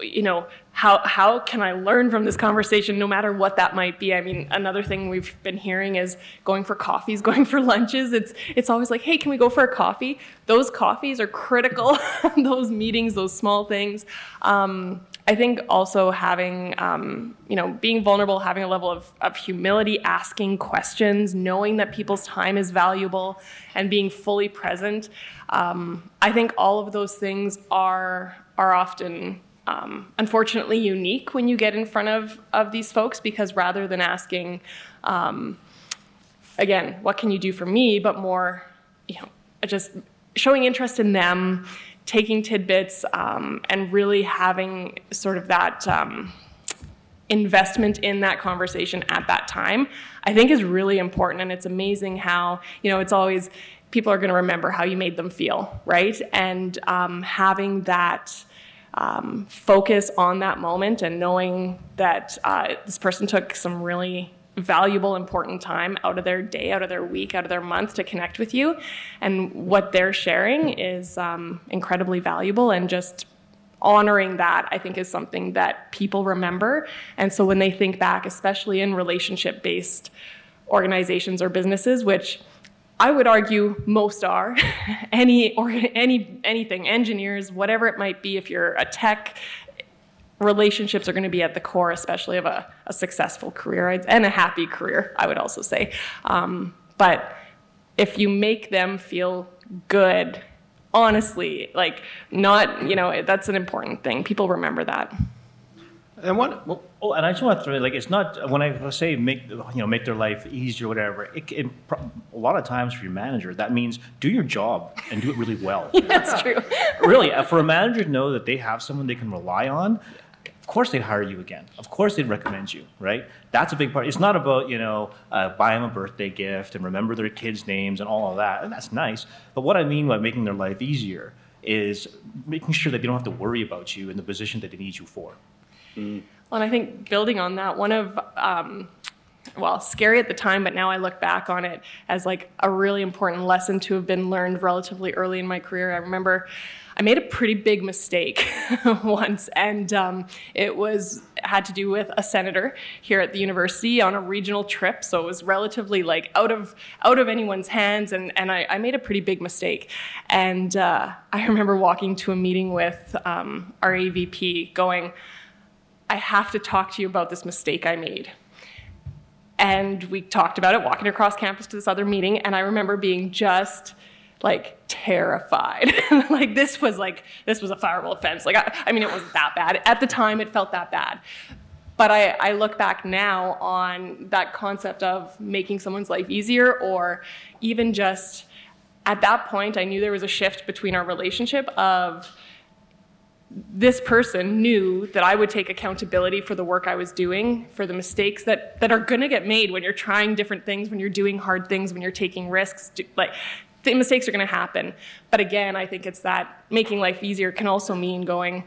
Speaker 4: you know how how can i learn from this conversation no matter what that might be? I mean another thing we've been hearing is going for coffees going for lunches. It's it's always like hey can we go for a coffee? Those coffees are critical those meetings those small things. Um, i think also having um, you know being vulnerable having a level of, of humility asking questions knowing that people's time is valuable and being fully present um, i think all of those things are are often um, unfortunately unique when you get in front of, of these folks because rather than asking, um, again, what can you do for me, but more, you know, just showing interest in them, taking tidbits, um, and really having sort of that um, investment in that conversation at that time, I think is really important. And it's amazing how, you know, it's always people are going to remember how you made them feel, right? And um, having that um, focus on that moment and knowing that uh, this person took some really valuable, important time out of their day, out of their week, out of their month to connect with you. And what they're sharing is um, incredibly valuable and just honoring that i think is something that people remember and so when they think back especially in relationship based organizations or businesses which I would argue most are. Any or any anything engineers whatever it might be if you're a tech relationships are going to be at the core especially of a, a successful career and a happy career I would also say. Um, but if you make them feel good honestly like not you know that's an important thing. People remember that
Speaker 1: And what? Well,
Speaker 3: Oh, and I just want to throw like it's not when I say make you know make their life easier, or whatever. It, it, a lot of times for your manager, that means do your job and do it really well.
Speaker 4: that's true
Speaker 3: really, uh, for a manager to know that they have someone they can rely on, of course they'd hire you again. Of course they'd recommend you, right? That's a big part. It's not about you know uh, buy them a birthday gift and remember their kids' names and all of that, and that's nice. But what I mean by making their life easier is making sure that they don't have to worry about you in the position that they need you for.
Speaker 4: Well, and I think building on that, one of um, well, scary at the time, but now I look back on it as like a really important lesson to have been learned relatively early in my career. I remember I made a pretty big mistake once, and um, it was had to do with a senator here at the university on a regional trip. So it was relatively like out of out of anyone's hands, and and I, I made a pretty big mistake. And uh, I remember walking to a meeting with um, our AVP, going. I have to talk to you about this mistake I made. And we talked about it walking across campus to this other meeting, and I remember being just like terrified. like this was like this was a fireable offense. Like I, I mean, it wasn't that bad at the time. It felt that bad. But I, I look back now on that concept of making someone's life easier, or even just at that point, I knew there was a shift between our relationship of this person knew that I would take accountability for the work I was doing, for the mistakes that, that are going to get made when you're trying different things, when you're doing hard things, when you're taking risks. Like, the mistakes are going to happen. But again, I think it's that making life easier can also mean going,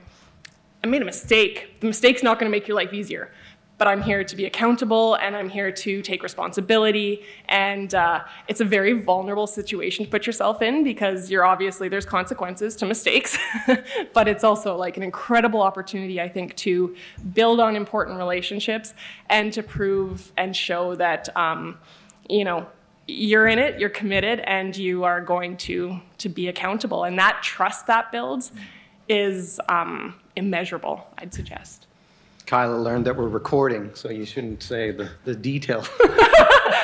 Speaker 4: I made a mistake. The mistake's not going to make your life easier. But I'm here to be accountable and I'm here to take responsibility. And uh, it's a very vulnerable situation to put yourself in because you're obviously, there's consequences to mistakes. but it's also like an incredible opportunity, I think, to build on important relationships and to prove and show that, um, you know, you're in it, you're committed, and you are going to, to be accountable. And that trust that builds is um, immeasurable, I'd suggest.
Speaker 1: Kyla learned that we're recording, so you shouldn't say the, the detail.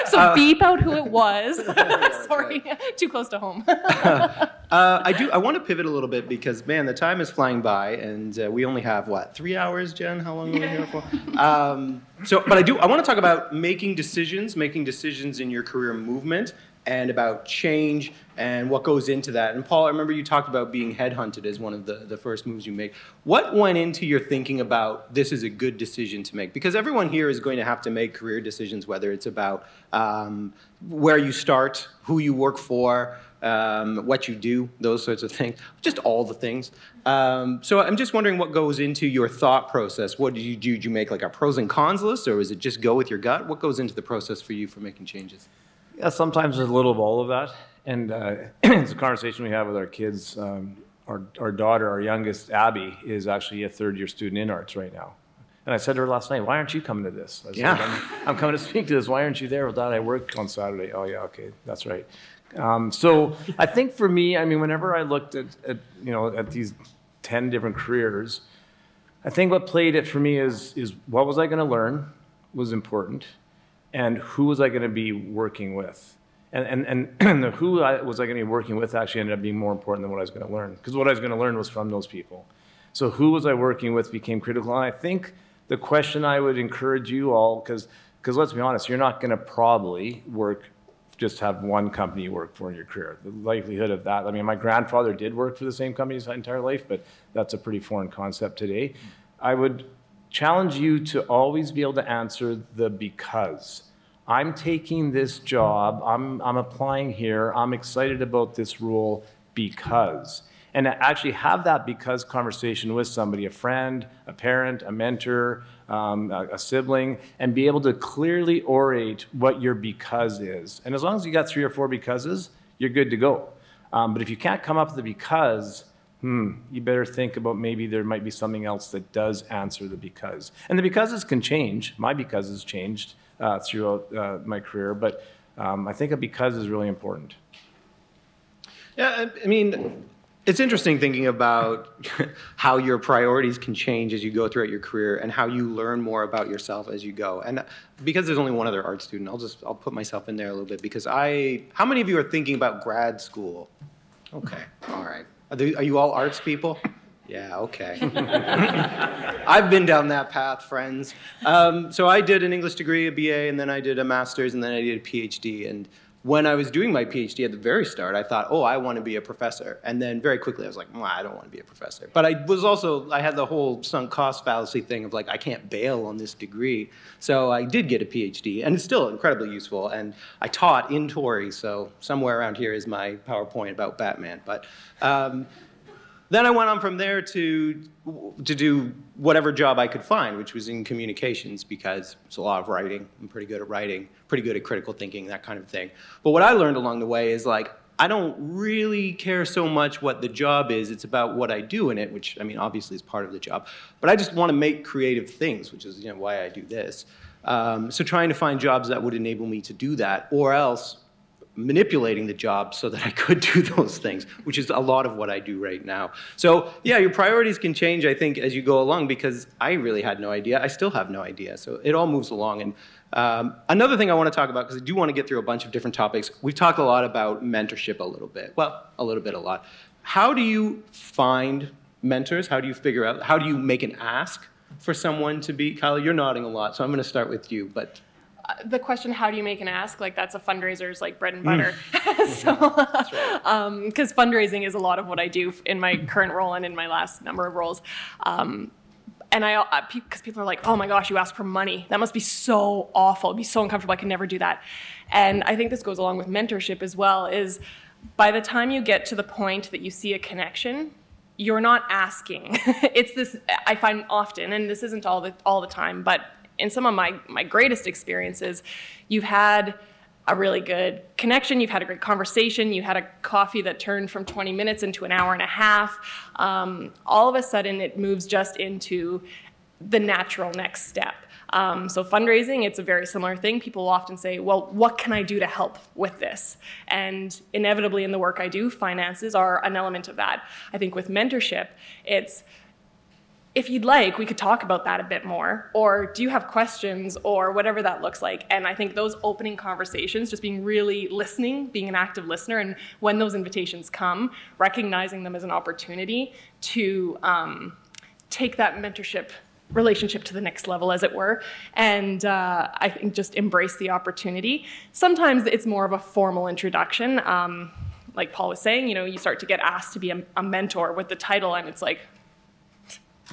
Speaker 4: So beep out who it was. Sorry, too close to home.
Speaker 1: Uh, I do. I want to pivot a little bit because, man, the time is flying by, and uh, we only have what three hours, Jen? How long are we here for? Um, so, but I do. I want to talk about making decisions, making decisions in your career movement, and about change and what goes into that. And Paul, I remember you talked about being headhunted as one of the, the first moves you make. What went into your thinking about this is a good decision to make? Because everyone here is going to have to make career decisions, whether it's about um, where you start, who you work for, um, what you do, those sorts of things, just all the things. Um, so I'm just wondering what goes into your thought process. What did you do? Did you make like a pros and cons list, or is it just go with your gut? What goes into the process for you for making changes?
Speaker 5: Yeah, sometimes there's a little of all of that. And uh, it's a conversation we have with our kids. Um, our, our daughter, our youngest, Abby, is actually a third year student in arts right now. And I said to her last night, Why aren't you coming to this? I said,
Speaker 1: Yeah.
Speaker 5: I'm, I'm coming to speak to this. Why aren't you there? Well, Dad, I work on Saturday. Oh, yeah, okay, that's right. Um, so I think for me, I mean, whenever I looked at, at, you know, at these 10 different careers, I think what played it for me is, is what was I going to learn was important, and who was I going to be working with. And, and, and the who I, was I going to be working with actually ended up being more important than what I was going to learn, because what I was going to learn was from those people. So who was I working with became critical. And I think the question I would encourage you all, because because let's be honest, you're not going to probably work just have one company you work for in your career. The likelihood of that, I mean, my grandfather did work for the same company his entire life, but that's a pretty foreign concept today. I would challenge you to always be able to answer the because. I'm taking this job, I'm, I'm applying here, I'm excited about this role because. And actually have that because conversation with somebody, a friend, a parent, a mentor, um, a, a sibling, and be able to clearly orate what your because is. And as long as you got three or four becauses, you're good to go. Um, but if you can't come up with a because, hmm, you better think about maybe there might be something else that does answer the because. And the becauses can change. My because has changed uh, throughout uh, my career, but um, I think a because is really important.
Speaker 1: Yeah, I- I mean, it's interesting thinking about how your priorities can change as you go throughout your career and how you learn more about yourself as you go. And because there's only one other art student, I'll just I'll put myself in there a little bit because I how many of you are thinking about grad school? Okay, all right. Are, they, are you all arts people? Yeah, okay. I've been down that path, friends. Um, so I did an English degree, a BA, and then I did a master's, and then I did a PhD. And when I was doing my PhD at the very start, I thought, oh, I want to be a professor. And then very quickly I was like, well, I don't want to be a professor. But I was also, I had the whole sunk cost fallacy thing of like, I can't bail on this degree. So I did get a PhD, and it's still incredibly useful. And I taught in Tory, so somewhere around here is my PowerPoint about Batman. But um, then I went on from there to to do whatever job I could find, which was in communications because it's a lot of writing. I'm pretty good at writing, pretty good at critical thinking, that kind of thing. But what I learned along the way is like I don't really care so much what the job is. It's about what I do in it, which I mean obviously is part of the job. But I just want to make creative things, which is you know why I do this. Um, so trying to find jobs that would enable me to do that, or else manipulating the job so that I could do those things, which is a lot of what I do right now. So, yeah, your priorities can change, I think, as you go along because I really had no idea. I still have no idea. So it all moves along. And um, another thing I want to talk about, because I do want to get through a bunch of different topics, we've talked a lot about mentorship a little bit. Well, a little bit, a lot. How do you find mentors? How do you figure out? How do you make an ask for someone to be? Kyle, you're nodding a lot, so I'm going to start with you. But
Speaker 4: the question how do you make an ask like that's a fundraiser's like bread and mm. butter so because um, fundraising is a lot of what i do in my current role and in my last number of roles um, and I, uh, because people are like, oh my gosh, you ask for money. That must be so awful. It'd be so uncomfortable. I could never do that. And I think this goes along with mentorship as well. Is by the time you get to the point that you see a connection, you're not asking. it's this I find often, and this isn't all the all the time, but in some of my my greatest experiences, you've had a really good connection. You've had a great conversation. You had a coffee that turned from 20 minutes into an hour and a half. Um, all of a sudden, it moves just into the natural next step. Um, so fundraising, it's a very similar thing. People often say, "Well, what can I do to help with this?" And inevitably, in the work I do, finances are an element of that. I think with mentorship, it's if you'd like, we could talk about that a bit more. Or do you have questions or whatever that looks like? And I think those opening conversations, just being really listening, being an active listener, and when those invitations come, recognizing them as an opportunity to um, take that mentorship relationship to the next level, as it were, and uh, I think just embrace the opportunity. Sometimes it's more of a formal introduction. Um, like Paul was saying, you know, you start to get asked to be a, a mentor with the title, and it's like,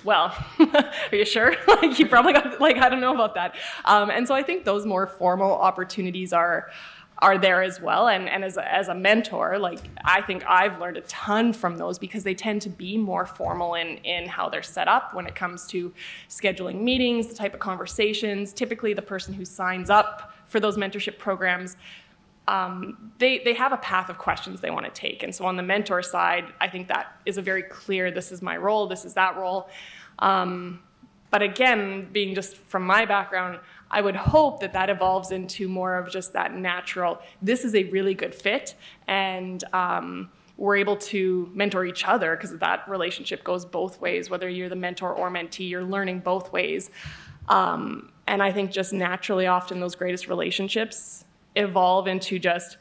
Speaker 4: well, are you sure? like you probably got like I don't know about that. Um, and so I think those more formal opportunities are are there as well. And and as a, as a mentor, like I think I've learned a ton from those because they tend to be more formal in in how they're set up when it comes to scheduling meetings, the type of conversations. Typically, the person who signs up for those mentorship programs um, they, they have a path of questions they want to take. And so on the mentor side, I think that is a very clear this is my role, this is that role. Um, but again, being just from my background, I would hope that that evolves into more of just that natural, this is a really good fit. And um, we're able to mentor each other because that relationship goes both ways. Whether you're the mentor or mentee, you're learning both ways. Um, and I think just naturally, often those greatest relationships evolve into just,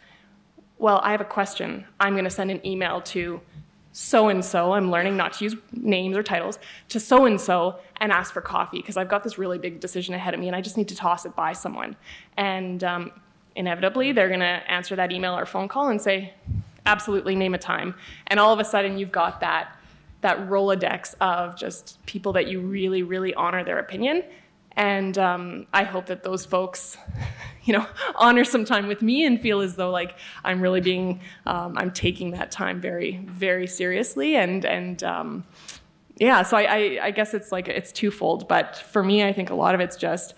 Speaker 4: well, I have a question. I'm going to send an email to so and so. I'm learning not to use names or titles to so and so and ask for coffee because I've got this really big decision ahead of me and I just need to toss it by someone. And um, inevitably, they're going to answer that email or phone call and say, absolutely, name a time. And all of a sudden, you've got that that Rolodex of just people that you really, really honor their opinion. And um, I hope that those folks you know, honor some time with me and feel as though like I'm really being, um, I'm taking that time very, very seriously. And, and, um, yeah, so I, I, I guess it's like, it's twofold. But for me, I think a lot of it's just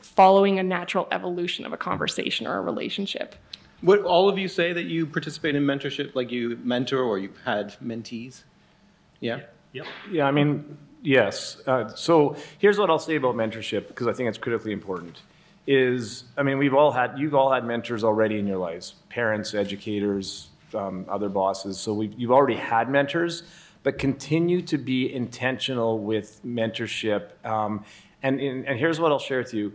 Speaker 4: following a natural evolution of a conversation or a relationship.
Speaker 1: Would all of you say that you participate in mentorship, like you mentor or you've had mentees? Yeah?
Speaker 3: Yep.
Speaker 5: Yeah, I mean, yes. Uh, so here's what I'll say about mentorship because I think it's critically important is, I mean, we've all had, you've all had mentors already in your lives, parents, educators, um, other bosses. So we've, you've already had mentors, but continue to be intentional with mentorship. Um, and, and here's what I'll share with you.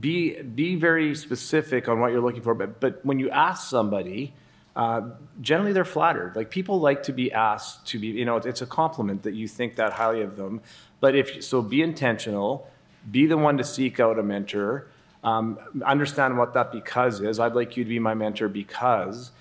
Speaker 5: Be, be very specific on what you're looking for, but, but when you ask somebody, uh, generally they're flattered. Like people like to be asked to be, you know, it's a compliment that you think that highly of them. But if, so be intentional be the one to seek out a mentor. Um, understand what that because is. I'd like you to be my mentor because,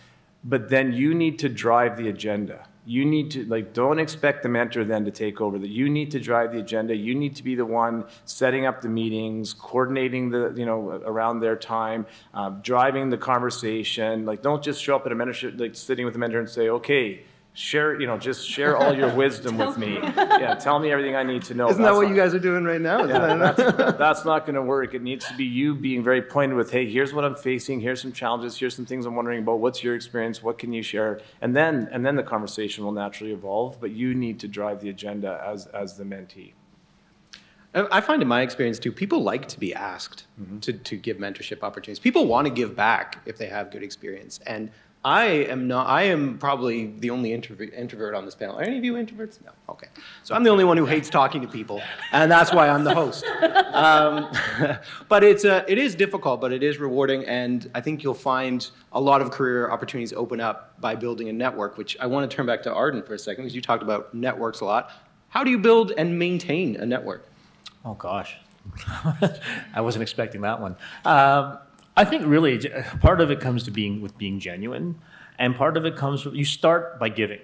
Speaker 5: but then you need to drive the agenda. You need to, like, don't expect the mentor then to take over. That you need to drive the agenda. You need to be the one setting up the meetings, coordinating the, you know, around their time, uh, driving the conversation. Like, don't just show up at a mentorship, like, sitting with a mentor and say, okay, share, you know, just share all your wisdom with me. Yeah, tell me everything I need to know.
Speaker 1: Isn't that what you guys are doing right now?
Speaker 5: Yeah, that's, that's not going to work. It needs to be you being very pointed with, hey, here's what I'm facing. Here's some challenges. Here's some things I'm wondering about. What's your experience? What can you share? And then, and then the conversation will naturally evolve. But you need to drive the agenda as as the mentee.
Speaker 1: I find in my experience too, people like to be asked mm-hmm. to, to give mentorship opportunities. People want to give back if they have good experience. And I am not. I am probably the only introvert, introvert on this panel. Are any of you introverts? No. Okay. So I'm the only one who hates talking to people, and that's why I'm the host. Um, but it's uh, it is difficult, but it is rewarding, and I think you'll find a lot of career opportunities open up by building a network. Which I want to turn back to Arden for a second, because you talked about networks a lot. How do you build and maintain a network?
Speaker 3: Oh gosh, I wasn't expecting that one. Um, I think really part of it comes to being with being genuine, and part of it comes you start by giving,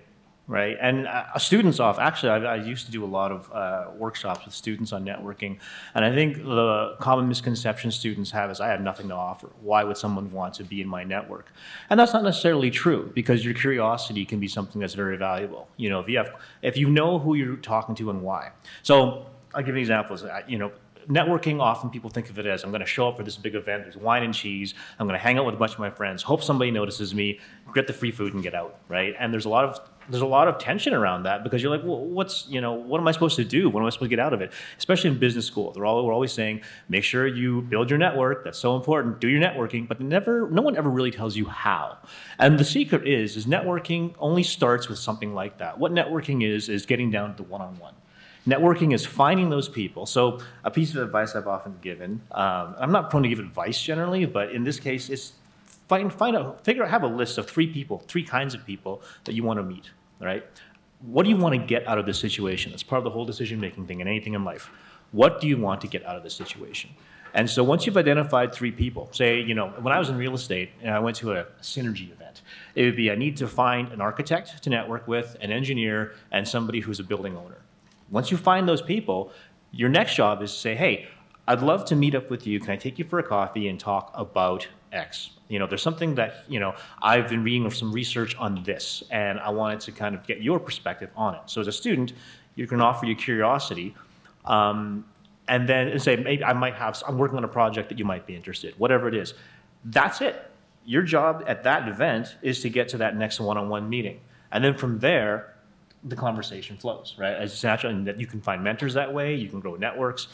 Speaker 3: right? And uh, students off. Actually, I, I, used to do a lot of uh, workshops with students on networking, and I think the common misconception students have is I have nothing to offer. Why would someone want to be in my network? And that's not necessarily true because your curiosity can be something that's very valuable. You know, if you have if you know who you're talking to and why. So I'll give examples. You know, networking, often people think of it as I'm going to show up for this big event, there's wine and cheese, I'm going to hang out with a bunch of my friends, hope somebody notices me, get the free food and get out, right? And there's a lot of there's a lot of tension around that because you're like, well, what's you know, what am I supposed to do? What am I supposed to get out of it? Especially in business school, they're all we're always saying, make sure you build your network. That's so important. Do your networking, but never, no one ever really tells you how. And the secret is, is networking only starts with something like that. What networking is is getting down to one-on-one Networking is finding those people. So a piece of advice I've often given, um, I'm not prone to give advice generally, but in this case, it's find, find out, figure out, have a list of three people, three kinds of people that you want to meet, right? What do you want to get out of this situation? It's part of the whole decision-making thing and anything in life. What do you want to get out of this situation? And so once you've identified three people, say, you know, when I was in real estate and I went to a synergy event, it would be I need to find an architect to network with, an engineer, and somebody who's a building owner. Once you find those people, your next job is to say, hey, I'd love to meet up with you. Can I take you for a coffee and talk about X? You know, there's something that, you know, I've been reading some research on this, and I wanted to kind of get your perspective on it. So as a student, you can offer your curiosity. Um, and then say, maybe I might have, I'm working on a project that you might be interested, whatever it is. That's it. Your job at that event is to get to that next one-on-one meeting. And then from there, the conversation flows, right? As it's natural, and that you can find mentors that way, you can grow networks.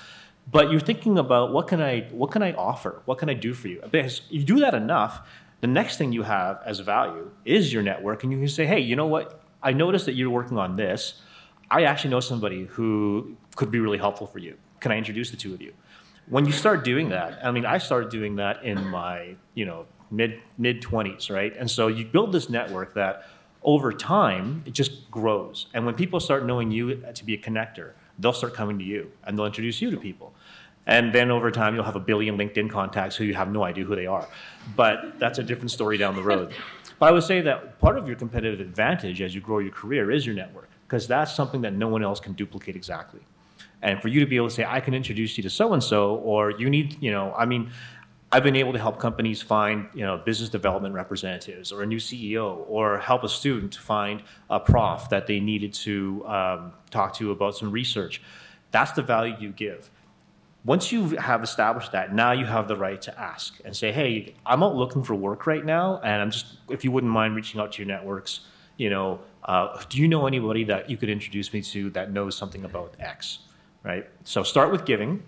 Speaker 3: But you're thinking about what can I, what can I offer? What can I do for you? Because you do that enough, the next thing you have as value is your network, and you can say, hey, you know what? I noticed that you're working on this. I actually know somebody who could be really helpful for you can I introduce the two of you? When you start doing that, I mean, I started doing that in my, you know, mid mid 20s, right? And so you build this network that over time it just grows. And when people start knowing you to be a connector, they'll start coming to you and they'll introduce you to people. And then over time, you'll have a billion LinkedIn contacts who you have no idea who they are. But that's a different story down the road. But I would say that part of your competitive advantage as you grow your career is your network, because that's something that no one else can duplicate exactly. And for you to be able to say, I can introduce you to so and so, or you need, you know, I mean, I've been able to help companies find, you know, business development representatives or a new CEO, or help a student find a prof that they needed to um, talk to about some research. That's the value you give. Once you have established that, now you have the right to ask and say, "Hey, I'm out looking for work right now, and I'm just, if you wouldn't mind reaching out to your networks, you know, uh, do you know anybody that you could introduce me to that knows something about X?" right? So start with giving,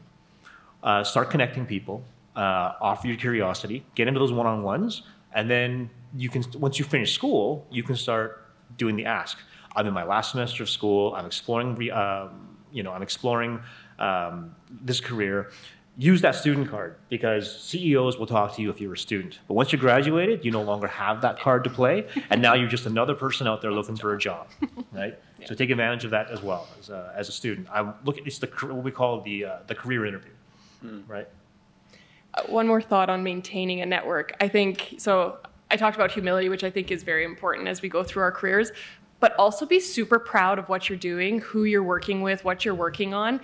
Speaker 3: uh, start connecting people, uh, offer your curiosity, get into those one-on-ones, and then you can once you finish school, you can start doing the ask. I'm in my last semester of school. I'm exploring, re, um, you know, I'm exploring um, this career use that student card because CEOs will talk to you if you're a student. But once you graduated, you no longer have that card to play, and now you're just another person out there looking for a job, right? yeah. So take advantage of that as well as a, as a student. I look at it's the what we call the uh, the career interview, mm. right?
Speaker 4: One more thought on maintaining a network. I think so. I talked about humility, which I think is very important as we go through our careers, but also be super proud of what you're doing, who you're working with, what you're working on,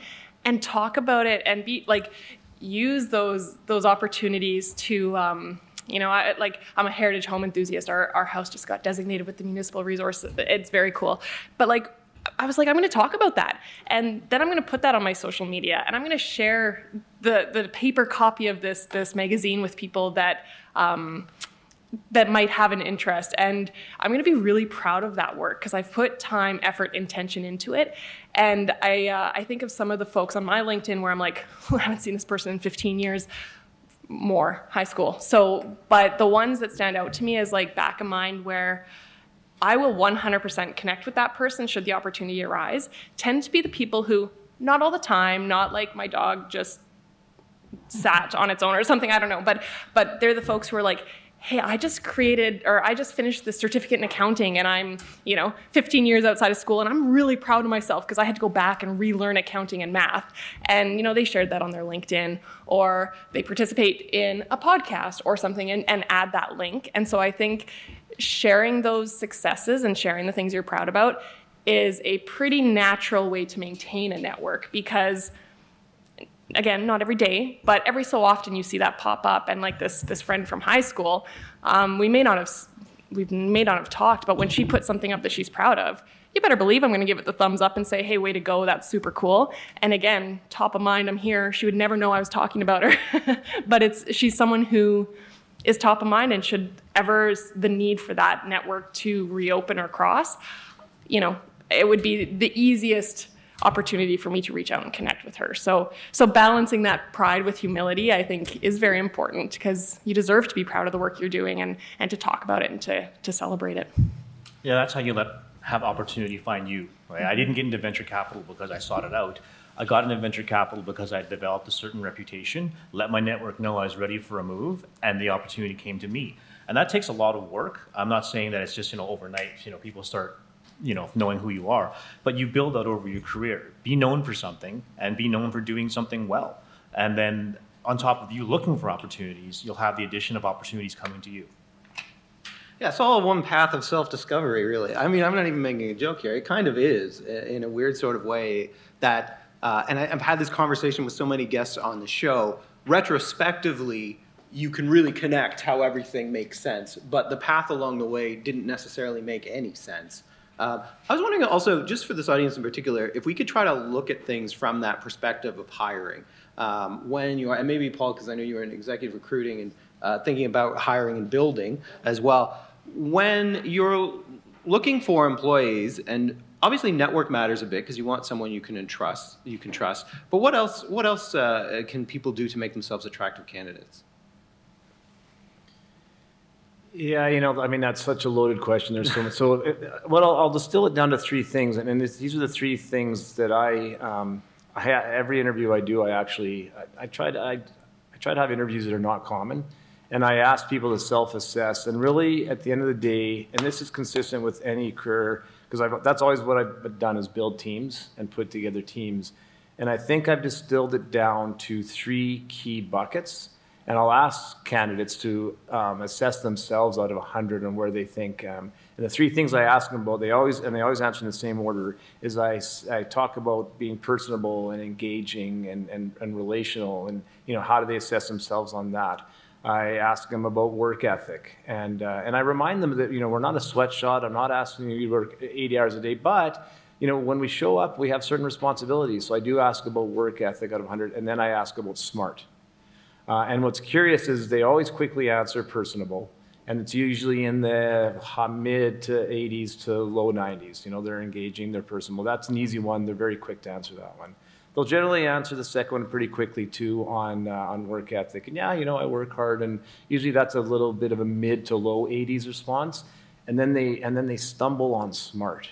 Speaker 4: and talk about it and be like use those those opportunities to um, you know I, like i'm a heritage home enthusiast our, our house just got designated with the municipal resource it's very cool but like i was like i'm going to talk about that and then i'm going to put that on my social media and i'm going to share the the paper copy of this this magazine with people that um, that might have an interest. And I'm going to be really proud of that work because I've put time, effort, intention into it. And I, uh, I think of some of the folks on my LinkedIn where I'm like, I haven't seen this person in 15 years more high school. So, but the ones that stand out to me is like back of mind where I will 100% connect with that person should the opportunity arise, tend to be the people who, not all the time, not like my dog just sat on its own or something, I don't know, but, but they're the folks who are like, hey, I just created or I just finished the certificate in accounting and I'm, you know, 15 years outside of school and I'm really proud of myself because I had to go back and relearn accounting and math. And, you know, they shared that on their LinkedIn or they participate in a podcast or something and, and add that link. And so I think sharing those successes and sharing the things you're proud about is a pretty natural way to maintain a network because – again, not every day, but every so often you see that pop up. And like this this friend from high school, um, we may not have we may not have talked, but when she puts something up that she's proud of, you better believe I'm going to give it the thumbs up and say, "Hey, way to go! That's super cool." And again, top of mind, I'm here. She would never know I was talking about her, but it's she's someone who is top of mind and should ever the need for that network to reopen or cross, you know, it would be the easiest opportunity for me to reach out and connect with her. So, so balancing that pride with humility, I think, is very important because you deserve to be proud of the work you're doing and, and to talk about it and to, to celebrate it.
Speaker 3: Yeah, that's how you let have opportunity find you. Right? I didn't get into venture capital because I sought it out. I got into venture capital because I developed a certain reputation, let my network know I was ready for a move, and the opportunity came to me. And that takes a lot of work. I'm not saying that it's just you know overnight. You know, people start you know knowing who you are, but you build that over your career. Be known for something, and be known for doing something well. And then on top of you looking for opportunities, you'll have the addition of opportunities coming to you.
Speaker 1: Yeah, it's all one path of self-discovery, really. I mean, I'm not even making a joke here. It kind of is, in a weird sort of way, that, uh, and I, have had this conversation with so many guests on the show. Retrospectively, you can really connect how everything makes sense, but the path along the way didn't necessarily make any sense. Uh, I was wondering also, just for this audience in particular, if we could try to look at things from that perspective of hiring. Um, when you are, and maybe Paul, because I know you were in executive recruiting and uh, thinking about hiring and building as well when you're looking for employees and obviously network matters a bit because you want someone you can entrust you can trust but what else what else uh, can people do to make themselves attractive candidates
Speaker 5: yeah, you know, I mean, that's such a loaded question. There's so much. So, uh, what I'll, I'll, distill it down to three things, and, and these are the three things that I, um, I every interview I do, I actually, I, I try to, I, I try to have interviews that are not common and I ask people to self-assess. And really, at the end of the day, and this is consistent with any career, because that's always what I've done is build teams and put together teams. And I think I've distilled it down to three key buckets. And I'll ask candidates to um, assess themselves out of 100 and where they think. Um, and the three things I ask them about, they always and they always answer in the same order. Is I, I talk about being personable and engaging and, and, and relational, and you know how do they assess themselves on that. I ask them about work ethic, and uh, and I remind them that you know we're not a sweatshop. I'm not asking you to work 80 hours a day, but you know when we show up, we have certain responsibilities. So I do ask about work ethic out of 100, and then I ask about smart. Uh, and what's curious is they always quickly answer personable, and it's usually in the mid to 80s to low 90s. You know they're engaging, they're personable. That's an easy one. They're very quick to answer that one they'll generally answer the second one pretty quickly too on uh, on work ethic. And yeah, you know, I work hard, and usually that's a little bit of a mid to low 80s response. And then they and then they stumble on smart,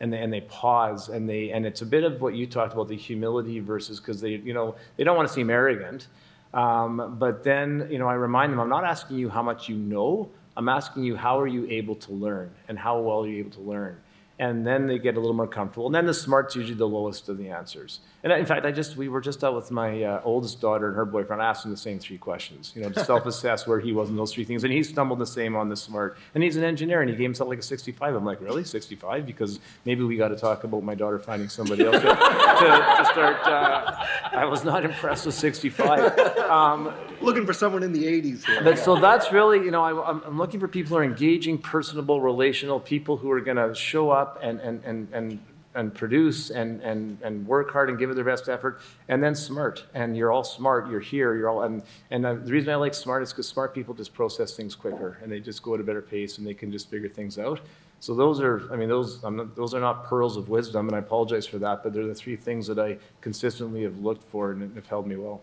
Speaker 5: and they and they pause, and they and it's a bit of what you talked about the humility versus because they you know they don't want to seem arrogant. Um, but then you know I remind them I'm not asking you how much you know. I'm asking you how are you able to learn and how well are you able to learn and then they get a little more comfortable. And then the smart's usually the lowest of the answers. And in fact, I just we were just out with my uh, oldest daughter and her boyfriend. I asked him the same three questions, you know, to self-assess where he was in those three things, and he stumbled the same on the smart. And he's an engineer, and he gave himself like a 65. I'm like, really, 65? Because maybe we got to talk about my daughter finding somebody else to, to, to start. Uh, I was not impressed with 65. Um,
Speaker 1: Looking for someone in the 80s here.
Speaker 5: But, so that's really, you know, I, I'm looking for people who are engaging, personable, relational, people who are going to show up up and, and, and, and, and produce and, and, and work hard and give it their best effort, and then smart. And you're all smart, you're here, you're all, and, and the reason I like smart is because smart people just process things quicker and they just go at a better pace and they can just figure things out. So those are, I mean, those, not, those are not pearls of wisdom, and I apologize for that, but they're the three things that I consistently have looked for and have held me well.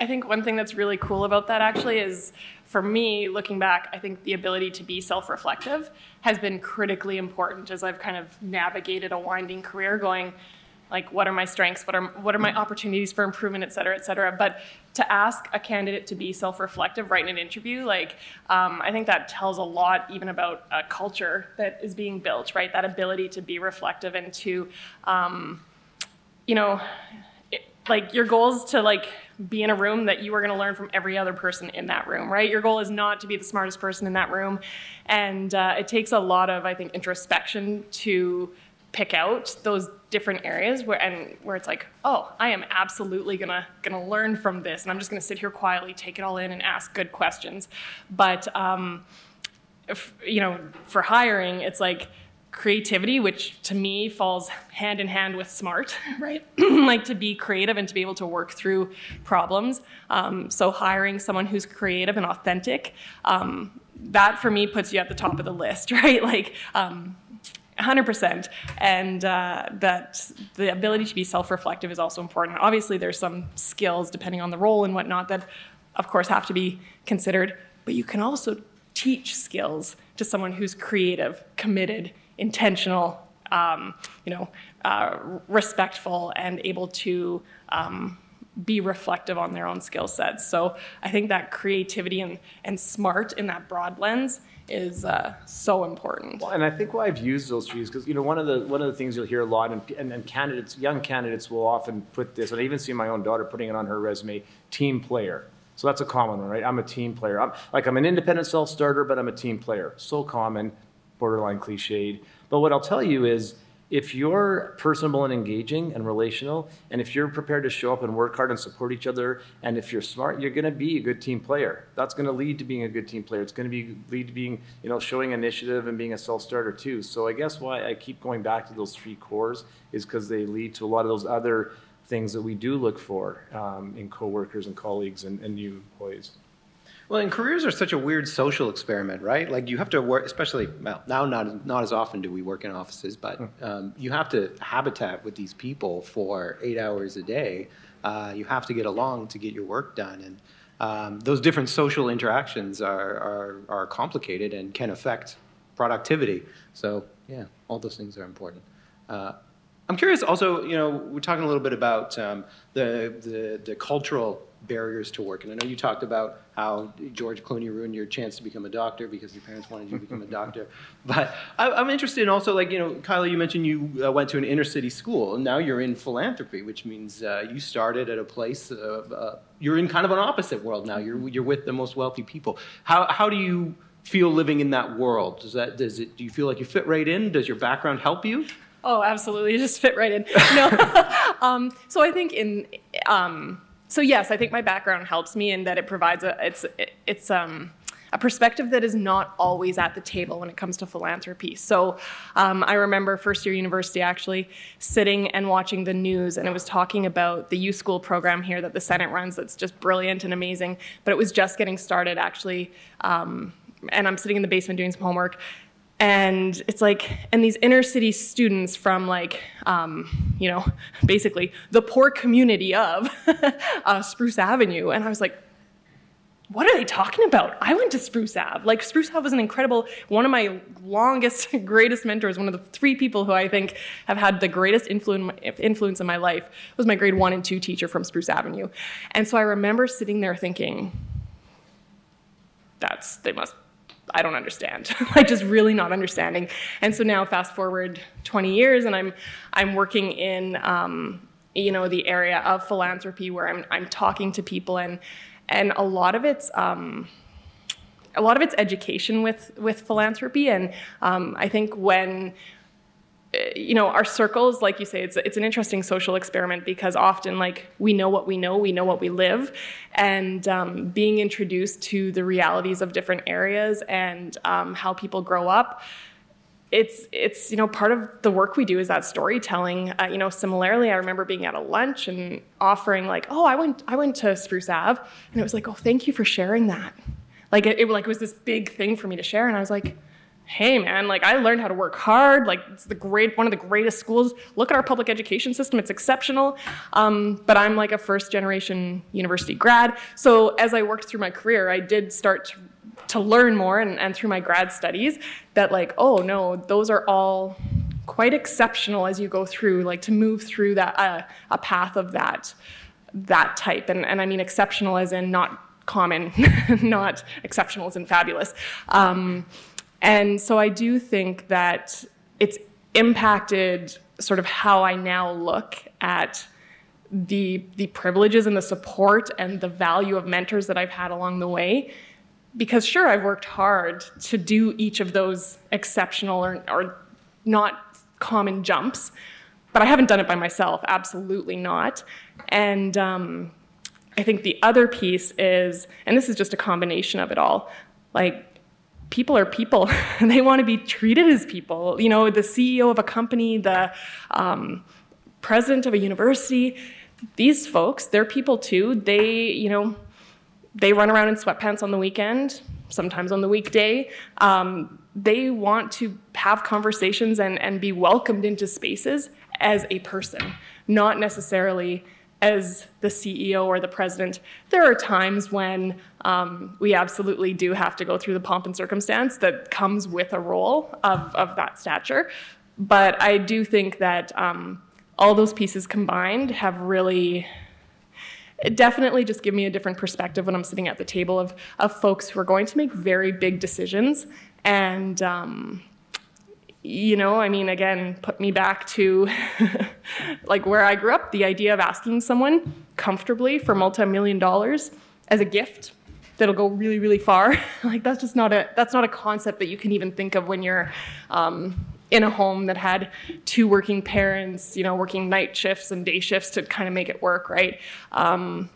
Speaker 4: I think one thing that's really cool about that actually is for me, looking back, I think the ability to be self reflective has been critically important as I've kind of navigated a winding career going, like, what are my strengths? What are, what are my opportunities for improvement, et cetera, et cetera. But to ask a candidate to be self reflective right in an interview, like, um, I think that tells a lot even about a culture that is being built, right? That ability to be reflective and to, um, you know, it, like, your goals to, like, be in a room that you are going to learn from every other person in that room, right? Your goal is not to be the smartest person in that room. And uh, it takes a lot of, I think, introspection to pick out those different areas where and where it's like, oh, I am absolutely gonna gonna learn from this, and I'm just gonna sit here quietly, take it all in, and ask good questions. But um, if, you know, for hiring, it's like creativity, which to me falls hand in hand with smart, right? like to be creative and to be able to work through problems. Um, so hiring someone who's creative and authentic, um, that for me puts you at the top of the list, right? Like. Um, 100% and uh, that the ability to be self-reflective is also important obviously there's some skills depending on the role and whatnot that of course have to be considered but you can also teach skills to someone who's creative committed intentional, um, you know, uh, respectful, and able to um, be reflective on their own skill sets. So I think that creativity and, and smart in that broad lens is uh, so important.
Speaker 5: Well, and I think why I've used those trees because you know one of the one of the things you'll hear a lot, and, and, and candidates, young candidates, will often put this, and I even see my own daughter putting it on her resume: team player. So that's a common one, right? I'm a team player. I'm like I'm an independent self starter, but I'm a team player. So common, borderline cliched. But what I'll tell you is if you're personable and engaging and relational, and if you're prepared to show up and work hard and support each other, and if you're smart, you're going to be a good team player. That's going to lead to being a good team player. It's going to be lead to being, you know, showing initiative and being a self-starter too. So I guess why I keep going back to those three cores is because they lead to a lot of those other things that we do look for um, in coworkers and colleagues and, and new employees.
Speaker 1: Well, and careers are such a weird social experiment, right? Like you have to work, especially well, now not not as often do we work in offices, but um, you have to habitat with these people for eight hours a day. Uh, you have to get along to get your work done, and um, those different social interactions are, are are complicated and can affect productivity. So yeah, all those things are important. Uh, I'm curious also, you know, we're talking a little bit about um, the, the, the cultural barriers to work. And I know you talked about how George Clooney ruined your chance to become a doctor because your parents wanted you to become a doctor. But I, I'm interested in also, like, you know, Kyla, you mentioned you uh, went to an inner city school, and now you're in philanthropy, which means uh, you started at a place, uh, uh, you're in kind of an opposite world now. You're, you're with the most wealthy people. How, how do you feel living in that world? Does that, does it, do you feel like you fit right in? Does your background help you?
Speaker 4: Oh, absolutely. You just fit right in. No. um, so I think in, um, so yes, I think my background helps me in that it provides a, it's, it's, um, a perspective that is not always at the table when it comes to philanthropy. So um, I remember first year university actually sitting and watching the news, and it was talking about the U School program here that the Senate runs that's just brilliant and amazing, but it was just getting started actually. Um, and I'm sitting in the basement doing some homework, and it's like and these inner city students from like um, you know basically the poor community of uh, spruce avenue. And i was like what are they talking about? I went to spruce ave. Like spruce ave was an incredible one of my longest greatest mentors one of the three people who i think have had the greatest influence, influence in my life was my grade one and two teacher from spruce avenue. And so i remember sitting there thinking that's they must I don't understand, like just really not understanding. And so now, fast forward 20 years, and I'm I'm working in um, you know the area of philanthropy where I'm I'm talking to people, and and a lot of it's. Um, a lot of it's education with with philanthropy, and um, I think when you know our circles like you say it's it's an interesting social experiment because often like we know what we know we know what we live and um, being introduced to the realities of different areas and um, how people grow up it's it's you know part of the work we do is that storytelling. Uh, you know similarly i remember being at a lunch and offering like oh i went i went to spruce ave and it was like oh thank you for sharing that. Like it, it like it was this big thing for me to share and i was like hey man like i learned how to work hard like it's the great one of the greatest schools. Look at our public education system it's exceptional. Um, but i'm like a first generation university grad. So as i worked through my career i did start to, to learn more and, and through my grad studies that like oh no those are all quite exceptional as you go through like to move through that uh, a path of that that type. And, and i mean exceptional as in not common not exceptional as in fabulous. Um, and so I do think that it's impacted sort of how I now look at the the privileges and the support and the value of mentors that I've had along the way. Because sure, I've worked hard to do each of those exceptional or, or not common jumps, but I haven't done it by myself. Absolutely not. And um, I think the other piece is, and this is just a combination of it all, like people are people. they want to be treated as people. You know, the CEO of a company, the um, president of a university, these folks, they're people too. They, you know, they run around in sweatpants on the weekend, sometimes on the weekday. Um, they want to have conversations and, and be welcomed into spaces as a person, not necessarily as the CEO or the president, there are times when um, we absolutely do have to go through the pomp and circumstance that comes with a role of, of that stature. But I do think that um, all those pieces combined have really definitely just give me a different perspective when I'm sitting at the table of, of folks who are going to make very big decisions. And, um, you know, I mean, again, put me back to like where I grew up, the idea of asking someone comfortably for multi-million dollars as a gift that'll go really, really far. like that's just not a, that's not a concept that you can even think of when you're, um, in a home that had two working parents, you know, working night shifts and day shifts to kind of make it work, right? Um,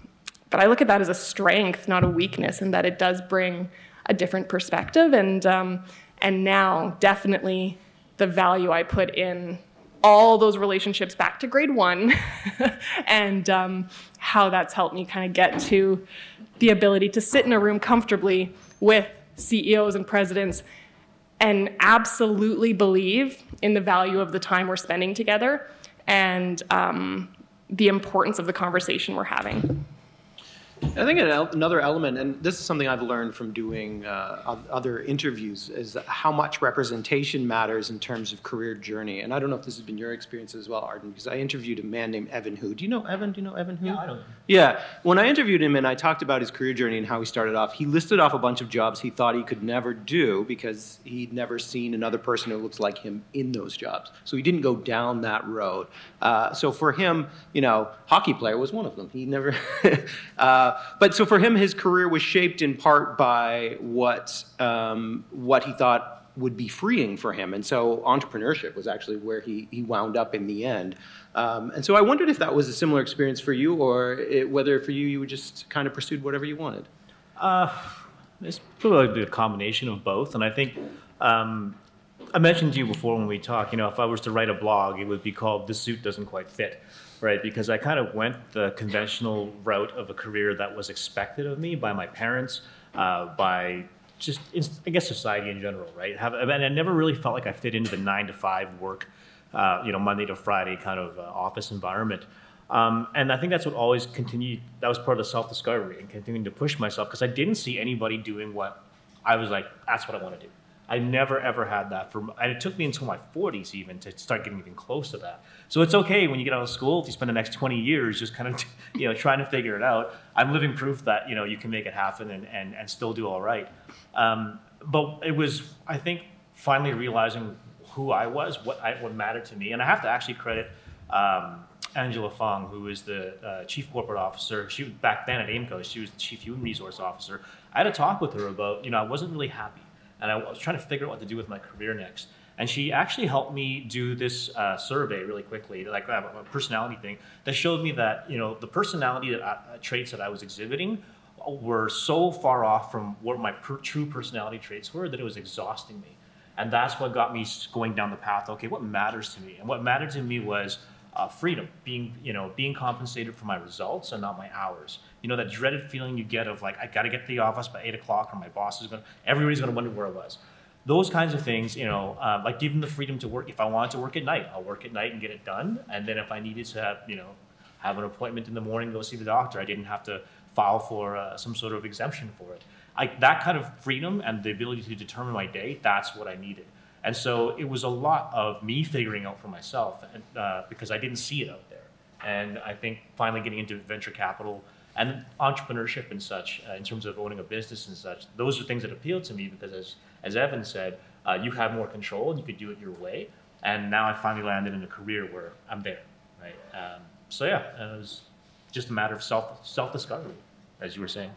Speaker 4: but I look at that as a strength, not a weakness, and that it does bring a different perspective. And um, and now, definitely, the value I put in all those relationships back to grade one, and um, how that's helped me kind of get to the ability to sit in a room comfortably with CEOs and presidents and absolutely believe in the value of the time we're spending together and um, the importance of the conversation we're having.
Speaker 1: I think another element, and this is something I've learned from doing uh, other interviews, is how much representation matters in terms of career journey. And I don't know if this has been your experience as well, Arden, because I interviewed a man named Evan Hu. Do you know Evan? Do you know Evan Hu?
Speaker 3: Yeah, I know.
Speaker 1: Yeah. When I interviewed him and I talked about his career journey and how he started off, he listed off a bunch of jobs he thought he could never do because he'd never seen another person who looks like him in those jobs. So he didn't go down that road. Uh, so for him, you know, hockey player was one of them. He never. uh, but so for him, his career was shaped in part by what um, what he thought would be freeing for him, and so entrepreneurship was actually where he he wound up in the end. Um, and so I wondered if that was a similar experience for you, or it, whether for you you just kind of pursued whatever you wanted.
Speaker 3: Uh, it's probably a combination of both, and I think. Um, I mentioned to you before when we talked, you know, if I was to write a blog, it would be called "The Suit Doesn't Quite Fit." right? Because I kind of went the conventional route of a career that was expected of me by my parents, uh, by just I guess society in general, right? Have, and I never really felt like I fit into the nine to five work, uh, you know, Monday to Friday kind of uh, office environment. Um, and I think that's what always continued. That was part of the self discovery and continuing to push myself because I didn't see anybody doing what I was like. That's what I want to do. I never ever had that for, and it took me until my 40s even to start getting even close to that. So it's okay when you get out of school if you spend the next 20 years just kind of, you know, trying to figure it out. I'm living proof that you know you can make it happen and and, and still do all right. Um, but it was, I think, finally realizing who I was, what I, what mattered to me, and I have to actually credit. Um, Angela Fong, who is the uh, chief corporate officer, she back then at Aimco, she was the chief human resource officer. I had a talk with her about, you know, I wasn't really happy and I was trying to figure out what to do with my career next. And she actually helped me do this uh, survey really quickly, like uh, a personality thing, that showed me that you know the personality that I, uh, traits that I was exhibiting were so far off from what my per- true personality traits were that it was exhausting me. And that's what got me going down the path. Okay, what matters to me? And what mattered to me was uh, freedom, being you know being compensated for my results and not my hours. You know that dreaded feeling you get of like I got to get to the office by eight o'clock, or my boss is going. to Everybody's going to wonder where I was. Those kinds of things, you know, uh, like giving the freedom to work. If I wanted to work at night, I'll work at night and get it done. And then if I needed to have, you know, have an appointment in the morning, go see the doctor, I didn't have to file for uh, some sort of exemption for it. Like that kind of freedom and the ability to determine my day, that's what I needed. And so it was a lot of me figuring out for myself uh, because I didn't see it out there. And I think finally getting into venture capital and entrepreneurship and such, uh, in terms of owning a business and such, those are things that appealed to me because, as, as Evan said, uh, you have more control and you could do it your way. And now I finally landed in a career where I'm there, right? Um, so yeah, it was just a matter of self self discovery, as you were saying.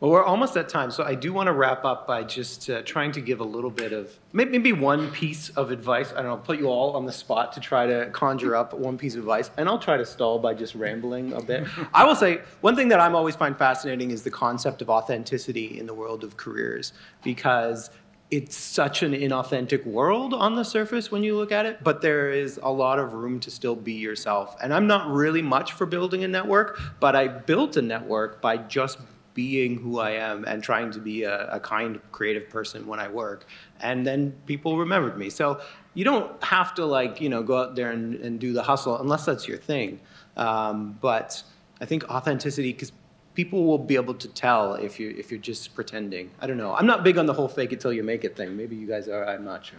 Speaker 1: Well, we're almost at time, so I do want to wrap up by just uh, trying to give a little bit of maybe one piece of advice. I don't know, put you all on the spot to try to conjure up one piece of advice, and I'll try to stall by just rambling a bit. I will say one thing that I'm always find fascinating is the concept of authenticity in the world of careers, because it's such an inauthentic world on the surface when you look at it, but there is a lot of room to still be yourself. And I'm not really much for building a network, but I built a network by just being who I am and trying to be a, a, kind, creative person when I work. And then people remembered me. So you don't have to like, you know, go out there and, and do the hustle unless that's your thing. Um, but I think authenticity, because people will be able to tell if you if you're just pretending. I don't know. I'm not big on the whole fake it till you make it thing. Maybe you guys are. I'm not sure.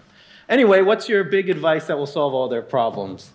Speaker 1: Anyway, what's your big advice that will solve all their problems?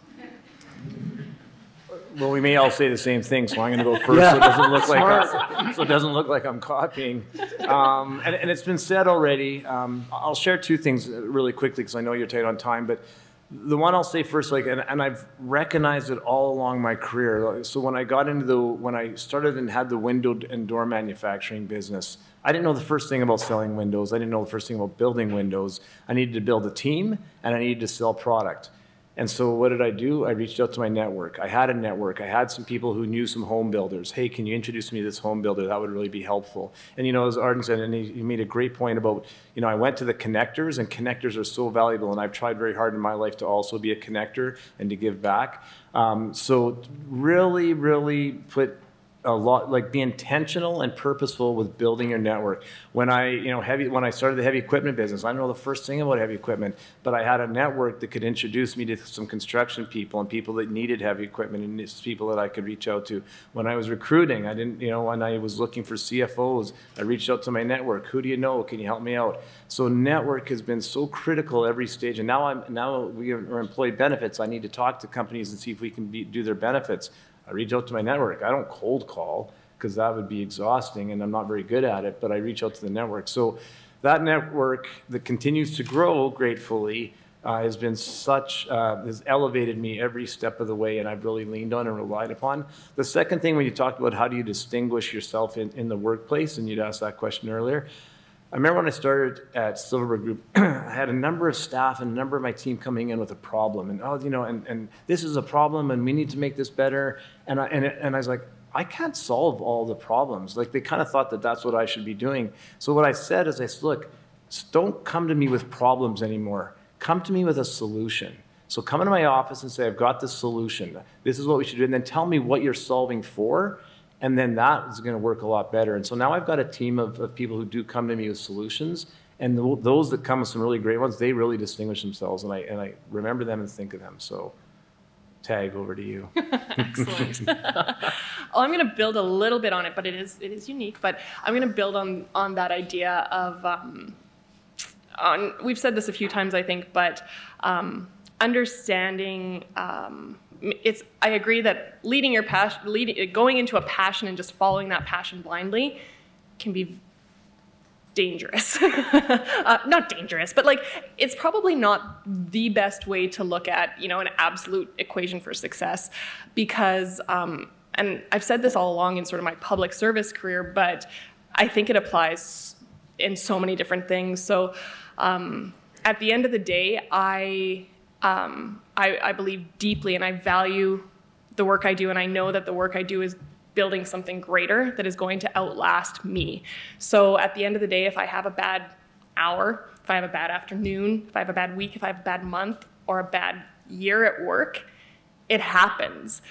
Speaker 5: Well, we may all say the same thing, so I'm going to go first. So it doesn't look like I, so it doesn't look like I'm copying. Um, and, and, it's been said already. Um, I'll share two things really quickly because I know you're tight on time. But the one I'll say first, like, and, and, I've recognized it all along my career. So when I got into the, when I started and had the window and door manufacturing business, I didn't know the first thing about selling windows. I didn't know the first thing about building windows. I needed to build a team and I needed to sell product. And so what did I do? I reached out to my network. I had a network. I had some people who knew some home builders. Hey, can you introduce me to this home builder? That would really be helpful. And you know, as Arden said, and he, he made a great point about, you know, I went to the connectors, and connectors are so valuable. And I've tried very hard in my life to also be a connector and to give back. Um, so really, really put a lot like be intentional and purposeful with building your network. When i you know heavy when i started the heavy equipment business i know the first thing about heavy equipment but i had a network that could introduce me to some construction people and people that needed heavy equipment and people that i could reach out to. When i was recruiting i didn't you know when i was looking for cfos i reached out to my network. Who do you know? Can you help me out? So network has been so critical every stage and now i'm now we are employee benefits. I need to talk to companies and see if we can be, do their benefits I reach out to my network. I don't cold call because that would be exhausting and I'm not very good at it, but I reach out to the network. So that network that continues to grow gratefully uh, has been such, uh, has elevated me every step of the way and I've really leaned on and relied upon. The second thing when you talked about how do you distinguish yourself in, in the workplace, and you'd asked that question earlier, I remember when I started at Silverberg Group, I had a number of staff and a number of my team coming in with a problem, and oh, you know, and, and this is a problem, and we need to make this better. And I, and, and I was like, I can't solve all the problems. Like they kind of thought that that's what I should be doing. So what I said is, I said, look, don't come to me with problems anymore. Come to me with a solution. So come into my office and say, I've got this solution. This is what we should do, and then tell me what you're solving for and then that is going to work a lot better. And so now I've got a team of, of people who do come to me with solutions. And the, those that come with some really great ones, they really distinguish themselves. And I, and I remember them and think of them. So, tag over to you.
Speaker 4: Excellent. well, I'm going to build a little bit on it, but it is, it is unique. But I'm going to build on, on that idea of, um, on, we've said this a few times, I think, but um, understanding. Um, it's I agree that leading your passion, leading, going into a passion and just following that passion blindly can be dangerous. uh, not dangerous, but like it's probably not the best way to look at you know an absolute equation for success because um, and I've said this all along in sort of my public service career, but I think it applies in so many different things. So um, at the end of the day, I um, I, I believe deeply and I value the work I do, and I know that the work I do is building something greater that is going to outlast me. So at the end of the day, if I have a bad hour, if I have a bad afternoon, if I have a bad week, if I have a bad month, or a bad year at work, it happens.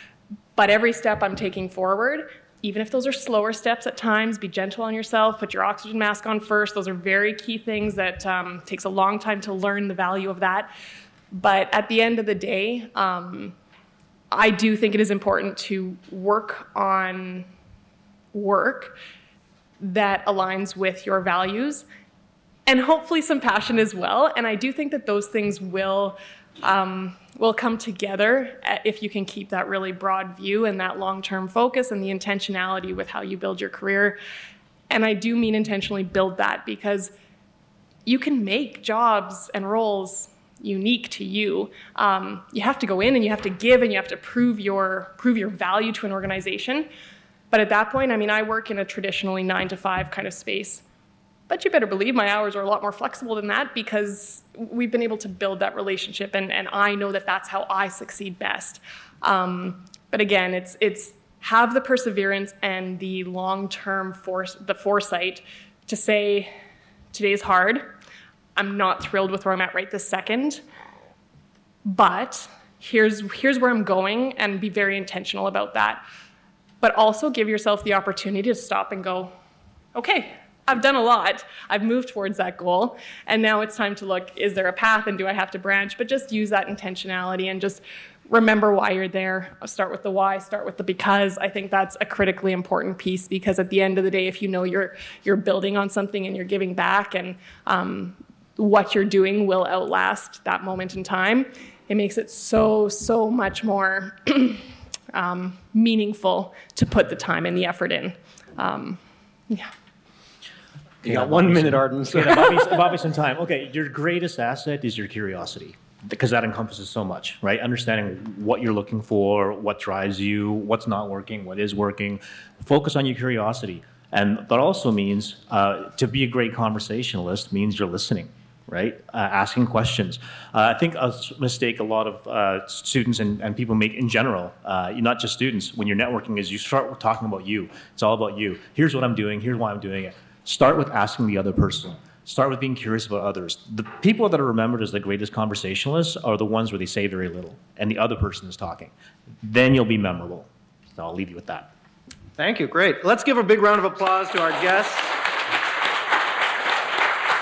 Speaker 4: But every step I'm taking forward, even if those are slower steps at times, be gentle on yourself, put your oxygen mask on first. Those are very key things that um, takes a long time to learn the value of that. But at the end of the day, um, I do think it is important to work on work that aligns with your values and hopefully some passion as well. And I do think that those things will. Um, will come together if you can keep that really broad view and that long-term focus and the intentionality with how you build your career and i do mean intentionally build that because you can make jobs and roles unique to you. Um, you have to go in and you have to give and you have to prove your prove your value to an organization. But at that point, I mean, I work in a traditionally nine to five kind of space. But you better believe my hours are a lot more flexible than that because we've been able to build that relationship, and, and I know that that's how I succeed best. Um, but again, it's it's have the perseverance and the long-term force, the foresight to say today's hard I'm not thrilled with where I'm at right this second, but here's, here's where I'm going and be very intentional about that. But also give yourself the opportunity to stop and go, okay, I've done a lot. I've moved towards that goal. And now it's time to look is there a path and do I have to branch? But just use that intentionality and just remember why you're there. Start with the why, start with the because. I think that's a critically important piece because at the end of the day, if you know you're you're building on something and you're giving back and um, what you're doing will outlast that moment in time, it makes it so, so much more um, meaningful to put the time and the effort in. Um, yeah.
Speaker 3: You got
Speaker 1: one minute, Arden. So.
Speaker 3: Okay, Bobby, Bobby, some time. Okay, your greatest asset is your curiosity because that encompasses so much, right? Understanding what you're looking for, what drives you, what's not working, what is working. Focus on your curiosity. And that also means uh, to be a great conversationalist means you're listening right? Uh, asking questions. Uh, I think a mistake a lot of uh, students and, and people make in general, uh, not just students, when you're networking, is you start talking about you. It's all about you. Here's what I'm doing. Here's why I'm doing it. Start with asking the other person. Start with being curious about others. The people that are remembered as the greatest conversationalists are the ones where they say very little and the other person is talking. Then you'll be memorable. So I'll leave you with that.
Speaker 1: Thank you. Great. Let's give a big round of applause to our guests.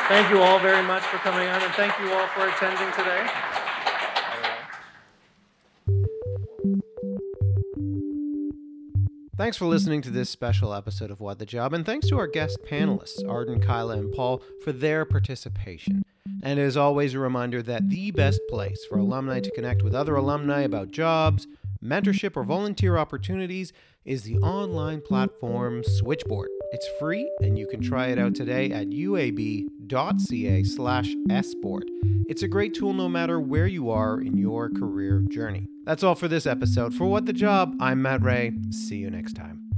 Speaker 1: Thank you all very much for coming on, and thank you all for attending today. Thanks for listening to this special episode of What the Job, and thanks to our guest panelists, Arden, Kyla, and Paul, for their participation. And as always, a reminder that the best place for alumni to connect with other alumni about jobs, mentorship, or volunteer opportunities is the online platform Switchboard. It's free, and you can try it out today at uab.ca slash sboard. It's a great tool no matter where you are in your career journey. That's all for this episode. For What the Job, I'm Matt Ray. See you next time.